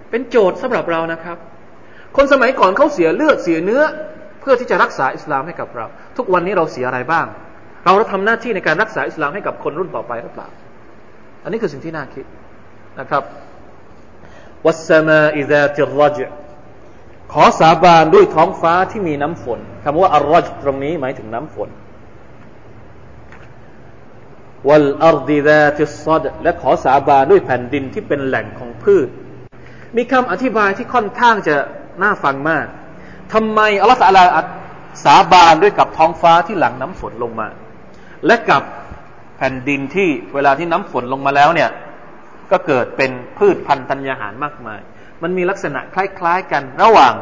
เป็นโจทย์สำหรับเรานะครับ คนสมัยก่อนเขาเสียเลือดเสียเนื้อ เพื่อที่จะรักษาอิสลามให้กับเรา ทุกวันนี้เราเสียอะไรบ้าง เราทำหน้าที่ในการรักษาอิสลามให้กับคนรุ่นต่อไปหรือเปล่า อันนี้คือสิ่งที่น่าคิดนะครับวัสมาอิซาติรจขอสาบานด้วยท้องฟ้าที่มีน้ำฝนคำว่าอัลรจตรงนี้หมายถึงน้ำฝน วัลอัรดิดาติซดและขอสาบานด้วยแผ่นดินที่เป็นแหล่งของพืช มีคำอธิบายที่ค่อนข้างจะน่าฟังมากทำไมอัลลอฮฺ تعالى สาบานด้วยกับท้องฟ้าที่หลังน้ำฝนลงมา และกับแผ่นดินที่เวลาที่น้ำฝนลงมาแล้วเนี่ย ก็เกิดเป็นพืชพันธุ์ธัญญาหารมากมาย มันมีลักษณะคล้าย ๆ กันระหว่าง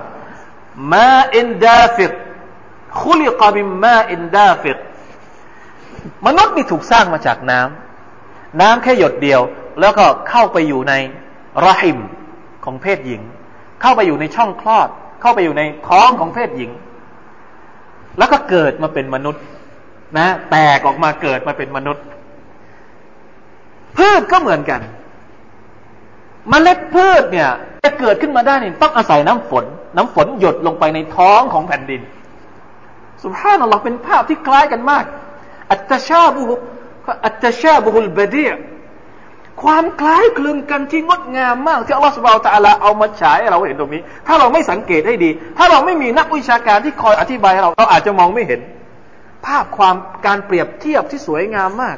ماء دافق خلق من ماء دافق มนุษย์นี่ถูกสร้างมาจากน้ำน้ำแค่หยดเดียว แล้วก็เข้าไปอยู่ในรหิมของเพศหญิง เข้าไปอยู่ในช่องคลอด เข้าไปอยู่ในท้องของเพศหญิง แล้วก็เกิดมาเป็นมนุษย์ นะ แตกออกมาเกิดมาเป็นมนุษย์ พืชก็เหมือนกันมเมล็ดพืชเนี่ยจะเกิดขึ้นมาได้นี่ต้องอาศัยน้ำฝน น้ำฝนหยดลงไปในท้องของแผ่นดิน สุภาพนัลลอฮ์เป็นภาพที่คล้ายกันมาก อัตชาบุอัตชาบุลบดีความคล้ายคลึงกันที่งดงามมากที่อัลลอฮฺสุบะฮฺตะลาเอามาฉายเราเห็นตรงนี้ ถ้าเราไม่สังเกตให้ดี ถ้าเราไม่มีนักวิชาการที่คอยอธิบายเราเราอาจจะมองไม่เห็น ภาพความการเปรียบเทียบที่สวยงามมาก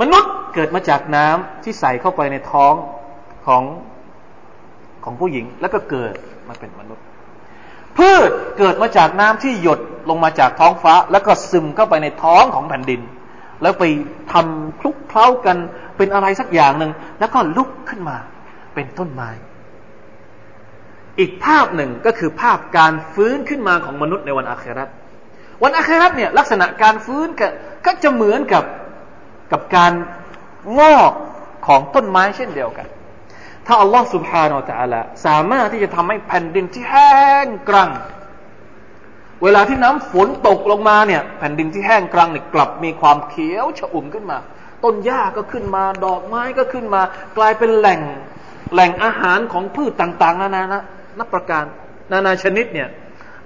มนุษย์เกิดมาจากน้ำที่ใส่เข้าไปในท้องของของผู้หญิงแล้วก็เกิดมาเป็นมนุษย์ พืชเกิดมาจากน้ำที่หยดลงมาจากท้องฟ้า แล้วก็ซึมเข้าไปในท้องของแผ่นดิน แล้วไปทำคลุกเคล้ากันเป็นอะไรสักอย่างหนึ่งแล้วก็ลุกขึ้นมา เป็นต้นไม้ อีกภาพหนึ่งก็คือภาพการฟื้นขึ้นมาของมนุษย์ในวันอาคราตวันอาคราตเนี่ยลักษณะการฟื้นก็จะเหมือนกับกับการงอกของต้นไม้เช่นเดียวกัน ถ้าอัลลอฮ์สุบฮานาอัลลอฮ์สามารถที่จะทำให้แผ่นดินที่แห้งกรัง เวลาที่น้ำฝนตกลงมาเนี่ย แผ่นดินที่แห้งกรังเนี่ยกลับมีความเขียวชอุ่มขึ้นมา ต้นหญ้าก็ขึ้นมา ดอกไม้ก็ขึ้นมา กลายเป็นแหล่งแหล่งอาหารของพืชต่างๆนานานะนับประการนานาชนิดเนี่ย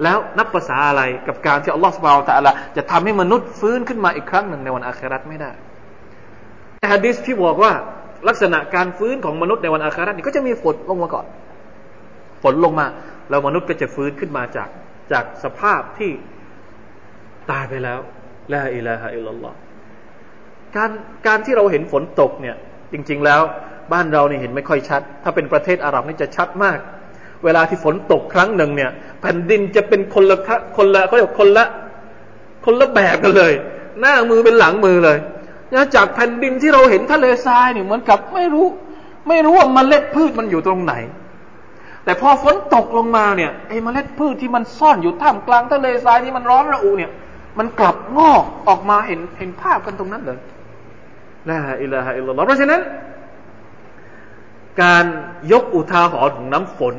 แล้วนับภาษาอะไรกับการที่อัลลอฮฺสุบฮานาอัลลอฮ์จะทำให้มนุษย์ฟื้นขึ้นมาอีกครั้งหนึ่งในวันอาคราตไม่ได้ฮะดิษที่บอกว่า ลักษณะการฟื้นของมนุษย์ในวันอาครานี่ก็จะมีฝนลงมาก่อน ฝนลงมา แล้วมนุษย์ก็จะฟื้นขึ้นมาจากจากสภาพที่ตายไปแล้วลาอิลาฮะอิลลัลอฮ์การการที่เราเห็นฝนตกเนี่ย จริง ๆ แล้วบ้านเรานี่เห็นไม่ค่อยชัด ถ้าเป็นประเทศอาหรับนี่จะชัดมาก เวลาที่ฝนตกครั้งหนึ่งเนี่ย แผ่นดินจะเป็นคนละคนละเขาเรียกคนละ คนละแบบกันเลย หน้ามือเป็นหลังมือเลย นะจากแผ่นดินที่เราเห็นทะเลทรายเนี่ยเหมือนกับไม่รู้ ไม่รู้ว่าเมล็ดพืชมันอยู่ตรงไหน แต่พอฝนตกลงมาเนี่ยไอ้เมล็ดพืชที่มันซ่อนอยู่ท่ามกลางทะเลทรายที่มันร้อนระอุเนี่ย มันกลับงอกออกมาเห็นเห็นภาพกันตรงนั้นเลยลาอิลาฮะอิลลัลลอฮ์เพราะฉะนั้น การยกอุทาหรณ์ของน้ำฝน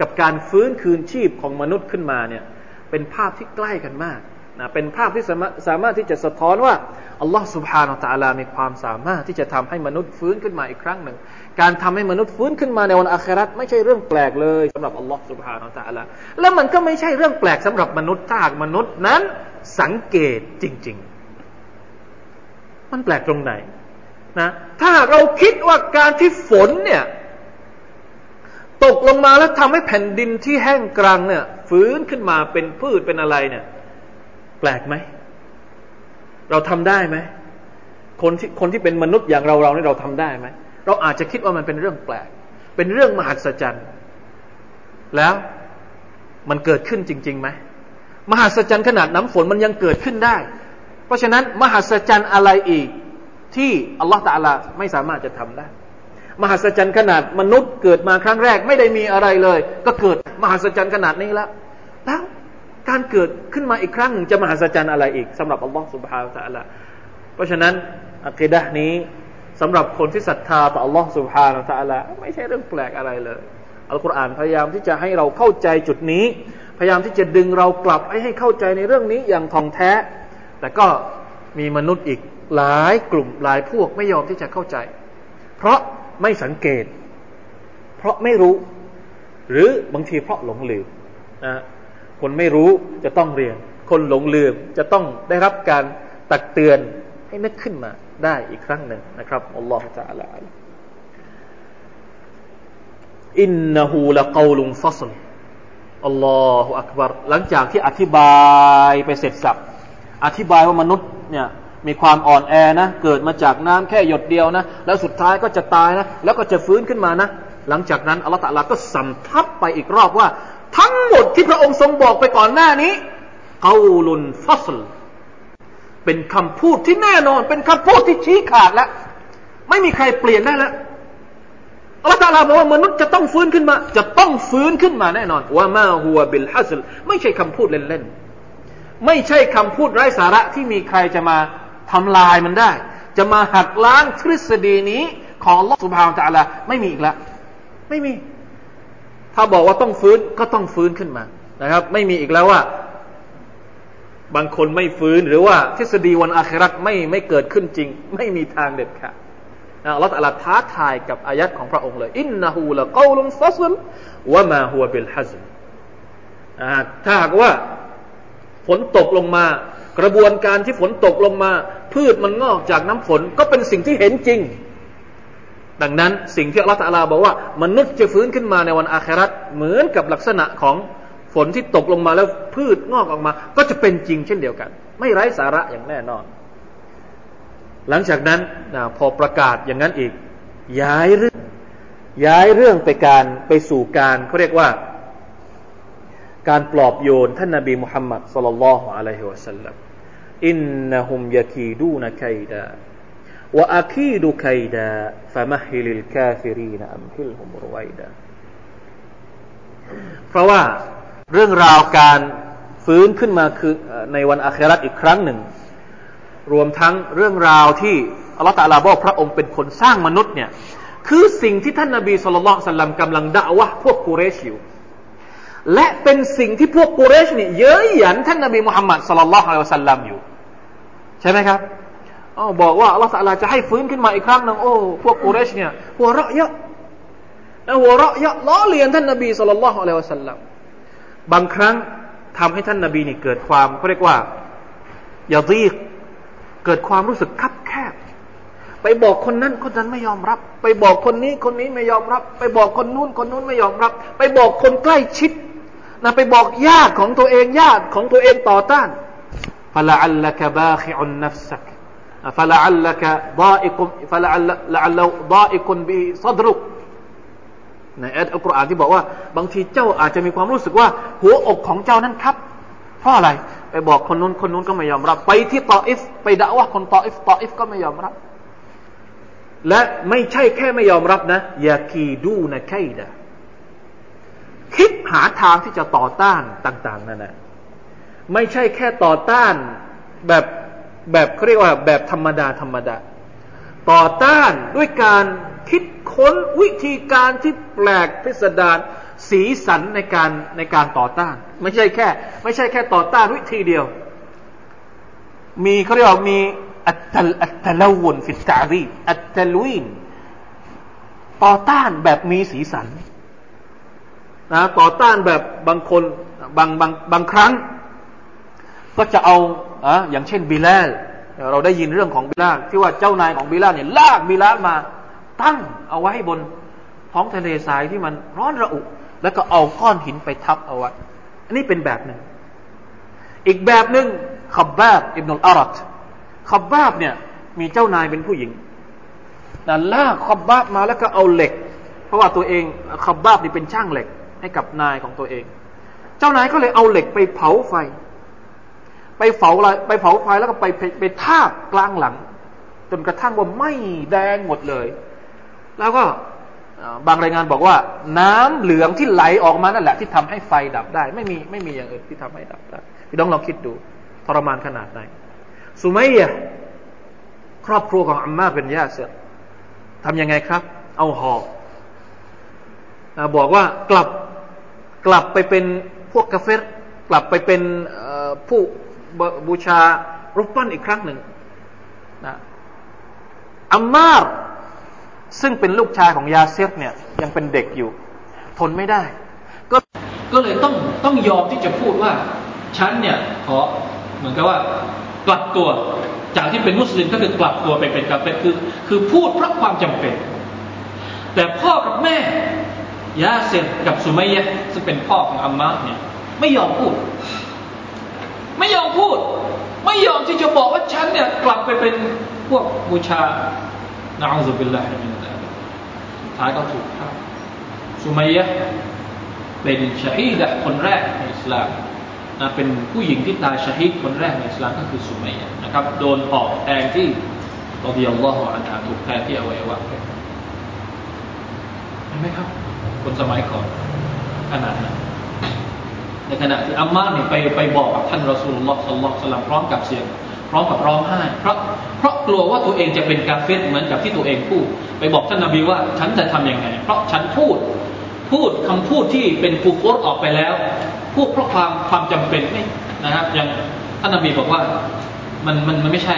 กับการฟื้นคืนชีพของมนุษย์ขึ้นมาเนี่ย เป็นภาพที่ใกล้กันมากนะเป็นภาพที่สามารถสามารถที่จะสะท้อนว่าอัลลอฮ์สุบฮานาตะลามีความสามารถที่จะทำให้มนุษย์ฟื้นขึ้นมาอีกครั้งหนึ่ง การทำให้มนุษย์ฟื้นขึ้นมาในวันอาคราตไม่ใช่เรื่องแปลกเลยสำหรับอัลลอฮ์สุบฮานาตะลาและมันก็ไม่ใช่เรื่องแปลกสำหรับมนุษย์ถ้าหากมนุษย์นั้นสังเกตจริง ๆ มันแปลกตรงไหนนะ ถ้าเราคิดว่าการที่ฝนเนี่ยตกลงมาแล้วทำให้แผ่นดินที่แห้งกรังเนี่ย ฟื้นขึ้นมาเป็นพืชเป็นอะไรเนี่ย แปลกไหม เราทำได้ไหมคนที่คนที่เป็นมนุษย์อย่างเราเราเนี่ยเราทำได้ไหมเราอาจจะคิดว่ามันเป็นเรื่องแปลก เป็นเรื่องมหัศจรรย์ แล้วมันเกิดขึ้นจริงๆไหมมหัศจรรย์ขนาดน้ำฝนมันยังเกิดขึ้นได้ เพราะฉะนั้นมหัศจรรย์อะไรอีกที่อัลลอฮฺตาลาไม่สามารถจะทำได้ มหัศจรรย์ขนาดมนุษย์เกิดมาครั้งแรก ไม่ได้มีอะไรเลย ก็เกิดมหัศจรรย์ขนาดนี้แล้วแล้ว การเกิดขึ้นมาอีกครั้งจะมหัศจรรย์อะไรอีกสำหรับอัลลอฮฺสุบฮานตะลาเพราะฉะนั้นอัคดะนี้สำหรับคนที่ศรัทธาต่ออัลลอฮฺสุบฮานาตะลาไม่ใช่เรื่องแปลกอะไรเลยอัลกุรอานพยายามที่จะให้เราเข้าใจจุดนี้ พยายามที่จะดึงเรากลับให้ให้เข้าใจในเรื่องนี้อย่างท่องแท้ แต่ก็มีมนุษย์อีกหลายกลุ่มหลายพวกไม่ยอมที่จะเข้าใจ เพราะไม่สังเกต เพราะไม่รู้ หรือบางทีเพราะหลงลืมนะ คนไม่รู้จะต้องเรียน คนหลงลืมจะต้องได้รับการตักเตือนให้นึกขึ้นมาได้อีกครั้งหนึ่งนะครับอัลลอฮฺจะอัลลอฮอินนหูละกาลุงฟัสลอัลลอฮฺอักบารหลังจากที่อธิบายไปเสร็จสับ อธิบายว่ามนุษย์เนี่ยมีความอ่อนแอนะ เกิดมาจากน้ำแค่หยดเดียวนะ แล้วสุดท้ายก็จะตายนะ แล้วก็จะฟื้นขึ้นมานะ หลังจากนั้นอัลลอฮฺตะลาก็สำทับไปอีกรอบว่า ทั้งหมดที่พระองค์ทรงบอกไปก่อนหน้านี้กาลุนฟัสลเป็นคำพูดที่แน่นอน เป็นคำพูดที่ชี้ขาดแล้ว ไม่มีใครเปลี่ยนได้แล้วอัลลอฮฺตาลาบอกว่ามนุษย์จะต้องฟื้นขึ้นมา จะต้องฟื้นขึ้นมาแน่นอนว่ามาหัวบิลฮัสลไม่ใช่คำพูดเล่นๆไม่ใช่คำพูดไร้สาระที่มีใครจะมาทำลายมันได้ จะมาหักล้างทฤษฎีนี้ของอัลลอฮฺสุบฮานตะลาไม่มีอีกแล้วไม่มี ถ้าบอกว่าต้องฟื้นก็ต้องฟื้นขึ้นมานะครับ ไม่มีอีกแล้วว่า บางคนไม่ฟื้นหรือว่า ทฤษฎีวันอาคราตไม่ไม่เกิดขึ้นจริง ไม่มีทางเด็ดขาดอัลลอฮฺตรัสท้าทายกับอายัดของพระองค์เลย อินนะฮูละกาลุนฟัสลวะมาฮัวบิลฮัซลถ้าหากว่า ฝนตกลงมา กระบวนการที่ฝนตกลงมา พืชมันงอกจากน้ำฝนก็เป็นสิ่งที่เห็นจริง ดังนั้นสิ่งที่อัลลอฮฺตะลาบอกว่ามนุษย์จะฟื้นขึ้นมาในวันอาคราตเหมือนกับลักษณะของฝนที่ตกลงมาแล้วพืชงอกออกมา ก็จะเป็นจริงเช่นเดียวกัน ไม่ไร้สาระอย่างแน่นอน หลังจากนั้นนะพอประกาศอย่างนั้นอีก ย้ายเรื่องย้ายเรื่องไปการไปสู่การเขาเรียกว่า การปลอบโยนท่านนบีมุฮัมมัดصلى الله عليه وسلم إنهم يكيدون وأكيد كيدا فمهل الكافرين أمهلهم رويداเพราะว่าเรื่องราวการฟื้นขึ้นมาคือในวันอาคราตอีกครั้งหนึ่ง รวมทั้งเรื่องราวที่อัลลอฮฺตะลาบอกพระองค์เป็นคนสร้างมนุษย์เนี่ยคือสิ่งที่ท่านนาบีสุลต่านสัลลัมกำลังด่าวะพวกกุเรชอยู่และเป็นสิ่งที่พวกกุเรชเนี่ยเย้ยหยันท่านนาบีมุฮัมมัดสุลลัลลอฮุอะลัยฮิสัลลัมอยู่ ใช่ไหมครับ อ๋อบอกว่าอัลลอฮฺตะลาจะให้ฟื้นขึ้นมาอีกครั้งหนึ่งโอ้พวกกุเรชเนี่ยหัวเราะเยอะหัวเราะเยอะล้อเลียนท่านนาบีสุลต่านละฮ์อะลัยฮิสัลลัมบางครั้งทำให้ท่านนาบีนี่เกิดความเขาเรียกว่ายาดีกเกิดความรู้สึกคับแคบ ไปบอกคนนั้นคนนั้นไม่ยอมรับ ไปบอกคนนี้คนนี้ไม่ยอมรับ ไปบอกคนนู้นคนนู้นไม่ยอมรับ ไปบอกคนใกล้ชิดนะไปบอกญาติของตัวเองญาติของตัวเองต่อต้านฟละอัลลักบาขิอุนนัฟซัก فلعلك ضائق فلعلك ضائق به صدرك ในอัลกุรอานที่บอกว่าบางทีเจ้าอาจจะมีความรู้สึกว่า หัวอกของเจ้านั้นคับ เพราะอะไร ไปบอกคนนู้นคนนู้นก็ไม่ยอมรับ ไปที่ตออิฟ ไป دعوة คนตออิฟตออิฟก็ไม่ยอมรับ และไม่ใช่แค่ไม่ยอมรับนะيكيدون كيدا คิดหาทางที่จะต่อต้านต่าง ๆ นั่นแหละไม่ใช่แค่ต่อต้านแบบ แบบเขาเรียกว่าแบบธรรมดาธรรมดา ต่อต้านด้วยการคิดค้นวิธีการที่แปลกพิสดารสีสันในการในการต่อต้าน ไม่ใช่แค่ ไม่ใช่แค่ต่อต้านวิธีเดียว มีเขาเรียกว่ามีอัตตลอัตลวนฟิตตารีอัตตลวินต่อต้านแบบมีสีสันนะต่อต้านแบบบางคนบางบางบางครั้ง ก็จะเอา อะอย่างเช่นบิลาลเราได้ยินเรื่องของบิลาลที่ว่าเจ้านายของบิลาลเนี่ยลากบิลาลมา ตั้งเอาไว้บนท้องทะเลทรายที่มันร้อนระอุ แล้วก็เอาก้อนหินไปทับเอาไว้อันนี้เป็นแบบหนึ่ง อีกแบบหนึ่งขับบาบอิบนุลอารัตขับบาบเนี่ย มีเจ้านายเป็นผู้หญิงแต่ลากขับบาบมาแล้วก็เอาเหล็ก เพราะว่าตัวเองขับบาบนี่เป็นช่างเหล็กให้กับนายของตัวเอง เจ้านายก็เลยเอาเหล็กไปเผาไฟ ไปเผาอะไรไปเผาไฟแล้วก็ไปไปทาบกลางหลัง จนกระทั่งว่าไหม้แดงหมดเลย แล้วก็บางรายงานบอกว่า น้ำเหลืองที่ไหลออกมานั่นแหละ ที่ทำให้ไฟดับได้ ไม่มีไม่มีอย่างอื่นที่ทำให้ดับได้พี่น้องลองคิดดูทรมานขนาดไหนสุมัยะครอบครัวของอัมมาเป็นยาเสทำยังไงครับ เอาหอกบอกว่ากลับกลับไปเป็นพวกกาเฟรกลับไปเป็นผู้ บูชารูปปั้นอีกครั้งหนึ่งนะอัมมาร์ซึ่งเป็นลูกชายของยาเซฟเนี่ยยังเป็นเด็กอยู่ ทนไม่ได้ ก็ก็เลยต้องต้องยอมที่จะพูดว่า ฉันเนี่ยขอเหมือนกับว่ากลับตัวจากที่เป็นมุสลิมก็คือกลับตัวไปเป็นكافر คือคือพูดเพราะความจำเป็น แต่พ่อกับแม่ยาซิรกับสุมัยยะซึ่งเป็นพ่อของอัมมาร์เนี่ยไม่ยอมพูด ไม่ยอมพูด ไม่ยอมที่จะบอกว่าฉันเนี่ยกลับไปเป็นพวกบูชาنعوذ بالله من ذلكท้ายก็ถูกฆ่าสุมัยยะเป็นชาฮีดะคนแรกในอิสลามนะเป็นผู้หญิงที่ตายชาฮีดคนแรกในอิสลามก็คือสุมัยยะนะครับโดนปอกแทงที่รดิยัลลอฮุอันฮาถูกแทงที่อวัยวะเห็นไหมครับ คนสมัยก่อนขนาดนั้น ในขณะที่อัมมาเนี่ยไปไปบอกกับท่านรอสูลลอฮ์สัลลัลลอฮุซัลลัมพร้อมกับเสียง พร้อมกับร้องไห้ เพราะเพราะกลัวว่าตัวเองจะเป็นกาเฟตเหมือนกับที่ตัวเองพูด ไปบอกท่านนบีว่าฉันจะทํำยังไง เพราะฉันพูด พูดคำพูดที่เป็นกูโคตออกไปแล้ว พูดเพราะความความจำเป็นไม่นะครับอย่างท่านนบีบอกว่ามันมันมันไม่ใช่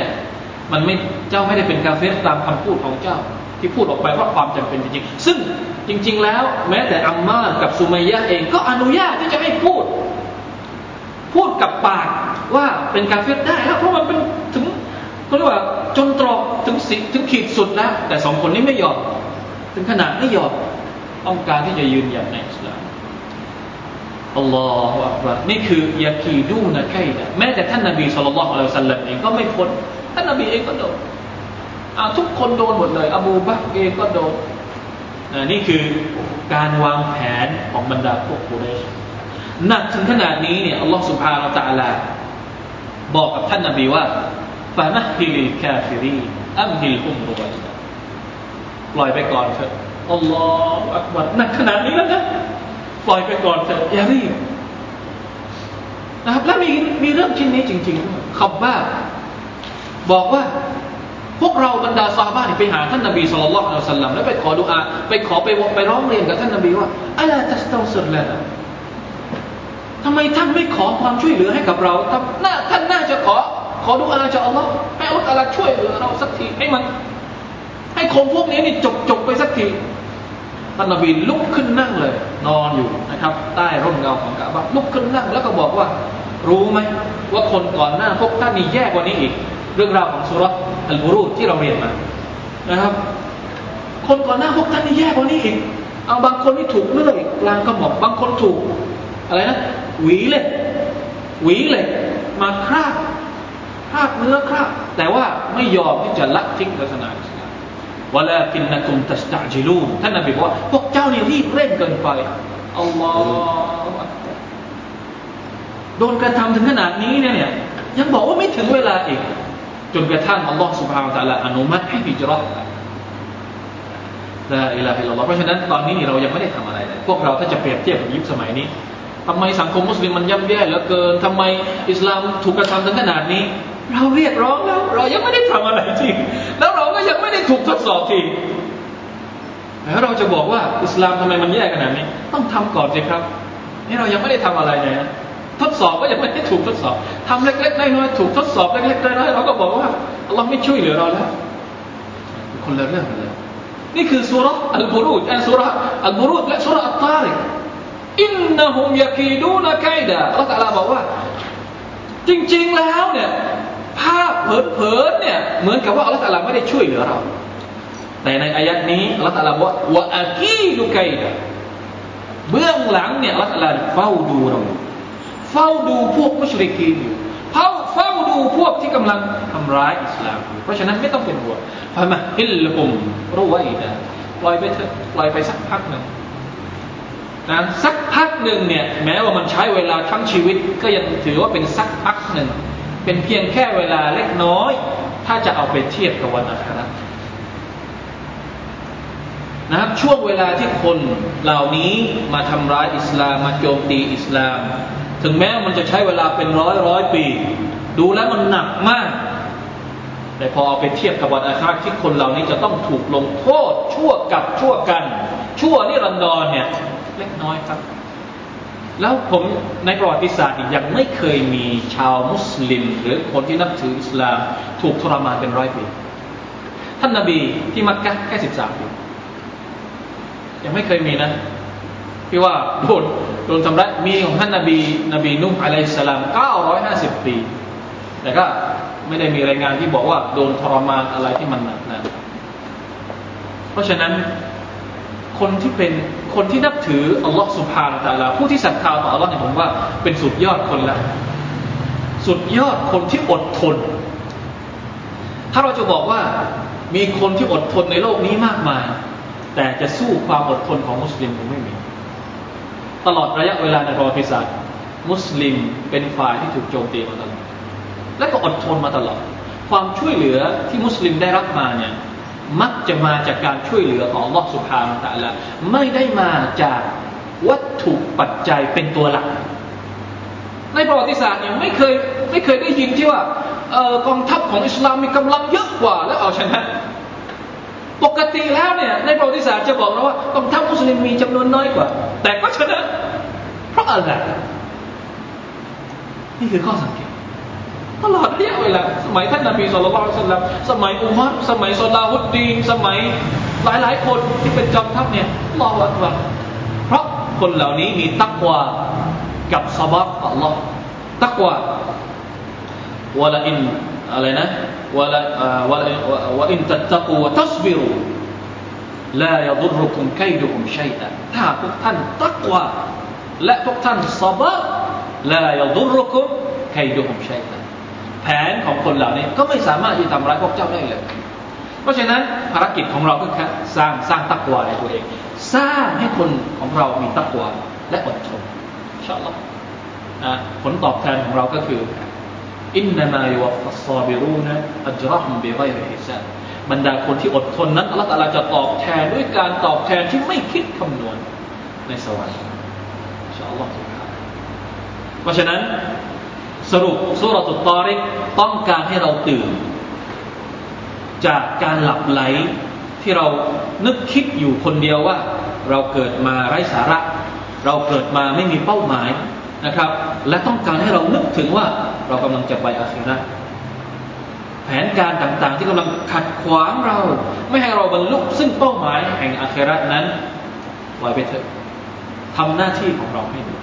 มันไม่เจ้าไม่ได้เป็นกาเฟตตามคำพูดของเจ้าที่พูดออกไปเพราะความจำเป็นจริงๆ ซึ่งจริง ๆ แล้ว แม้แต่อัมมากับสุมัยยะเองก็อนุญาตที่จะให้พูด พูดกับปากว่าเป็นกาเฟตได้แล้วเพราะมันเป็นถึงเขาเรียกว่าจนตรอกถึงสิถึงขีดสุดแล้ว แต่สองคนนี้ไม่ยอมถึงขนาดไม่ยอมต้องการที่จะยืนหยัดในอิสลามอัลลอฮฺอักบารนี่คือยาคีดูนะใครนะแม้แต่ท่านนบีสุลต่านละอัลสัลลัมเองก็ไม่พ้นท่านนบีเองก็โดนทุกคนโดนหมดเลย อบูบักเองก็โดนนี่คือการวางแผนของบรรดาพวกกุเรช หนักถึงขนาดนี้เนี่ยอัลลอฮฺ سبحانه وتعالى บอกกับท่านนบีว่าفمهل الكافرين أمهلهم رويدا ปล่อยไปก่อนเถอะالله أكبر หนักขนาดนี้แล้วนะปล่อยไปก่อนเถอะอย่ารีบนะครับแล้วมีมีเรื่องเช่นนี้จริงๆค็อบบาบบอกว่าพวกเราบรรดา صحابة ไปหาท่านนบีصلى الله عليه وسلم แล้วไปขอดุอาไปขอไปไปร้องเรียนกับท่านนบีว่าอัลลอฮฺตัสตาสุรแล้ว ทำไมท่านไม่ขอความช่วยเหลือให้กับเราท่านท่านน่าจะขอ ขอดูอาจากอัลลอฮ์ให้อัลลอฮ์ช่วยเหลือเราสักทีให้มัน ให้คนพวกนี้นี่จบจบไปสักทีท่านนบีลุกขึ้นนั่งเลย นอนอยู่นะครับ ใต้ร่มเงาของกะบะลุกขึ้นนั่งแล้วก็บอกว่า รู้ไหมว่าคนก่อนหน้าพวกท่านนี่แย่กว่านี้อีก เรื่องราวของสุรอัลบุรุษที่เราเรียนมานะครับ คนก่อนหน้าพวกท่านนี่แย่กว่านี้อีกเอาบางคนนี่ถูกเลื่อยกลางกระหม่อมบางคนถูก อะไรนะหวีเหล็กหวีเหล็กมาคราบคราบเนื้อคราบแต่ว่าไม่ยอมที่จะละทิ้งศาสนาอิสลามวลากินนักุมตัสตาจิลูนท่านนบีบอกว่าพวกเจ้านี่รีบเร่งเกินไปอัลลอฮฺโดนกระทำถึงขนาดนี้เนี่ย ยังบอกว่าไม่ถึงเวลาอีก จนกระทั่งอัลลอฮฺสุบฮานตะลาอนุมัติให้ฮิจรัตละอิลาฮิลลอฮ์เพราะฉะนั้นตอนนี้เรายังไม่ได้ทำอะไรเลยพวกเราถ้าจะเปรียบเทียบกับยุคสมัยนี้ ทำไมสังคมมุสลิมมันย่ำแย่เหลือเกินทำไมอิสลามถูกกระทำถึงขนาดนี้ เราเรียกร้องแล้ว เรายังไม่ได้ทำอะไรจริงแล้วเราก็ยังไม่ได้ถูกทดสอบทีแล้วเราจะบอกว่าอิสลามทำไมมันแย่ขนาดนี้ ต้องทำก่อนสิครับ นี่เรายังไม่ได้ทำอะไรเลยนะทดสอบก็ยังไม่ได้ถูกทดสอบทำเล็กๆน้อยๆถูกทดสอบเล็กๆน้อยๆเราก็บอกว่าเราไม่ช่วยเหลือเราแล้วคนละเรื่องเลยนี่คือสุรอัลบุรุษอันสุรอัลบุรุษและสุรอัตตาริก อินนะฮุมยากีดูนะไกดะอัลลอฮฺตะลาบอกว่า จริง ๆแล้วเนี่ยภาพเผลอๆเนี่ยเหมือนกับว่าอัลลอฮฺลาไม่ได้ช่วยเหลือเราแต่ในอายัดนี้อัลลอฮฺลาบอกว่าอากีดูไกดะเบื้องหลังเนี่ยอัลลอฮฺลาเฝ้าดูเราเฝ้าดูพวกมุชริกีนอยู่เฝ้าเฝ้าดูพวกที่กำลังทำร้ายอิสลามอยู่เพราะฉะนั้นไม่ต้องเป็นห่วงพามาฮิลลุมรู้ไว้นะปล่อยไปเถอะปล่อยไปสักพักหนึ่ง นะสักพักหนึ่งเนี่ยแม้ว่ามันใช้เวลาทั้งชีวิต ก็ยังถือว่าเป็นสักพักหนึ่ง เป็นเพียงแค่เวลาเล็กน้อย ถ้าจะเอาไปเทียบกับวันอาครานะครับช่วงเวลาที่คนเหล่านี้มาทำร้ายอิสลามมาโจมตีอิสลาม ถึงแม้มันจะใช้เวลาเป็นร้อยร้อยปี ดูแล้วมันหนักมาก แต่พอเอาไปเทียบกับวันอาคราที่คนเหล่านี้จะต้องถูกลงโทษชั่วกับชั่วกัน ชั่วนิรันดรเนี่ย เล็กน้อยครับ แล้วผมในประวัติศาสตร์ยังไม่เคยมีชาวมุสลิม หรือคนที่นับถืออิสลาม ถูกทรมานเป็นร้อยปี ท่านนาบีที่มักกะแค่สิบสามปียังไม่เคยมีนะที่ว่าโดนโดนทำร้ายมีของท่านนาบี นบีนุ่มอะลัยสลามเก้าร้อยห้าสิบปี แต่ก็ไม่ได้มีรายงานที่บอกว่าโดนทรมานอะไรที่มันหนักนะเพราะฉะนั้นคนที่เป็น คนที่นับถืออัลลอฮ์สุบฮานาตะลาผู้ที่ศรัทธาต่ออัลลอฮ์เนี่ยผมว่าเป็นสุดยอดคนละ สุดยอดคนที่อดทน ถ้าเราจะบอกว่ามีคนที่อดทนในโลกนี้มากมาย แต่จะสู้ความอดทนของมุสลิมคงไม่มี ตลอดระยะเวลาในประวัติศาสตร์ มุสลิมเป็นฝ่ายที่ถูกโจมตีมาตลอดและก็อดทนมาตลอด ความช่วยเหลือที่มุสลิมได้รับมาเนี่ย มักจะมาจากการช่วยเหลือของลอสุภาตะละไม่ได้มาจากวัตถุปัจจัยเป็นตัวหลัก ในประวัติศาสตร์เนี่ยไม่เคยไม่เคยได้ยินที่ว่ากองทัพของอิสลามมีกำลังเยอะกว่าแล้วเอาชนะปกติแล้วเนี่ยในประวัติศาสตร์จะบอกเราว่ากองทัพมุสลิมมีจำนวนน้อยกว่า แต่ก็ชนะ เพราะอะไรนี่คือข้อสังเกต ตลอดระยะเวลาสมัยท่านนบีสุลต่านสัลลัมสมัยอุมัรสมัยซอลาฮุดดีนสมัยหลายหลายคนที่เป็นจอมทัพเนี่ยรอวัดว่าเพราะคนเหล่านี้มีตักวากับสบับอัลลอฮ์ตักวาวะลาอินอะไรนะวะลาวะวะอินตัตตะกูวะตัสบิรูลายดุรุคุมไคดุคุมชัยอะถ้าพวกท่านตักวาและพวกท่านสบับลายดุรุคุมไคดุคุมชัยอะ แผนของคนเหล่านี้ก็ไม่สามารถที่ทำร้ายพวกเจ้าได้เลย เพราะฉะนั้นภารกิจของเราก็แค่สร้างสร้างตักวาในตัวเอง สร้างให้คนของเรามีตักวาและอดทนชอบลผลตอบแทนของเราก็คืออินนามายวัฟซาบิรูนะอัจรอฮุมบิไกรฮิซาบรรดาคนที่อดทนนั้นอัลลอฮฺจะตอบแทนด้วยการตอบแทนที่ไม่คิดคำนวณในสวรรค์อัลลอฮฺเพราะฉะนั้น สรุปสุรตุตอริกต้องการให้เราตื่น จากการหลับไหลที่เรานึกคิดอยู่คนเดียวว่า เราเกิดมาไร้สาระ เราเกิดมาไม่มีเป้าหมายนะครับ และต้องการให้เรานึกถึงว่าเรากำลังจะไปอาคิระแผนการต่างๆที่กำลังขัดขวางเรา ไม่ให้เราบรรลุซึ่งเป้าหมายแห่งอาคิระนั้นปล่อยไปเถอะทำหน้าที่ของเราให้ดี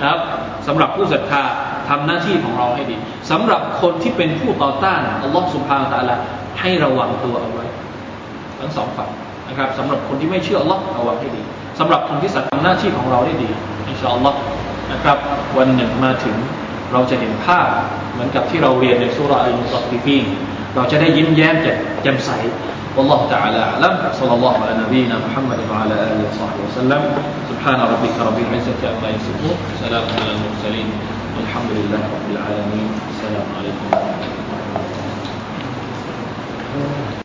ครับสำหรับผู้ศรัทธาทำหน้าที่ของเราให้ดีสำหรับคนที่เป็นผู้ต่อต้านอัลลอฮฺสุบฮานตะละให้ระวังตัวเอาไว้ ทั้งสองฝั่งนะครับสำหรับคนที่ไม่เชื่ออัลลอฮ์ระวังให้ดีสำหรับคนที่สัตย์ทำหน้าที่ของเราได้ดีอินชาอัลลอฮ์นะครับ วันหนึ่งมาถึงเราจะเห็นภาพเหมือนกับที่เราเรียนในสุราอัลมุสลิฟีเราจะได้ยิ้มแย้มแจ่มใส والله تعالى أعلم. صلى الله على نبينا محمد وعلى آله وصحبه وسلم. سبحان ربك رب العزة عما يصفون. سلام على المرسلين. والحمد لله رب العالمين. السلام عليكم. ورحمة الله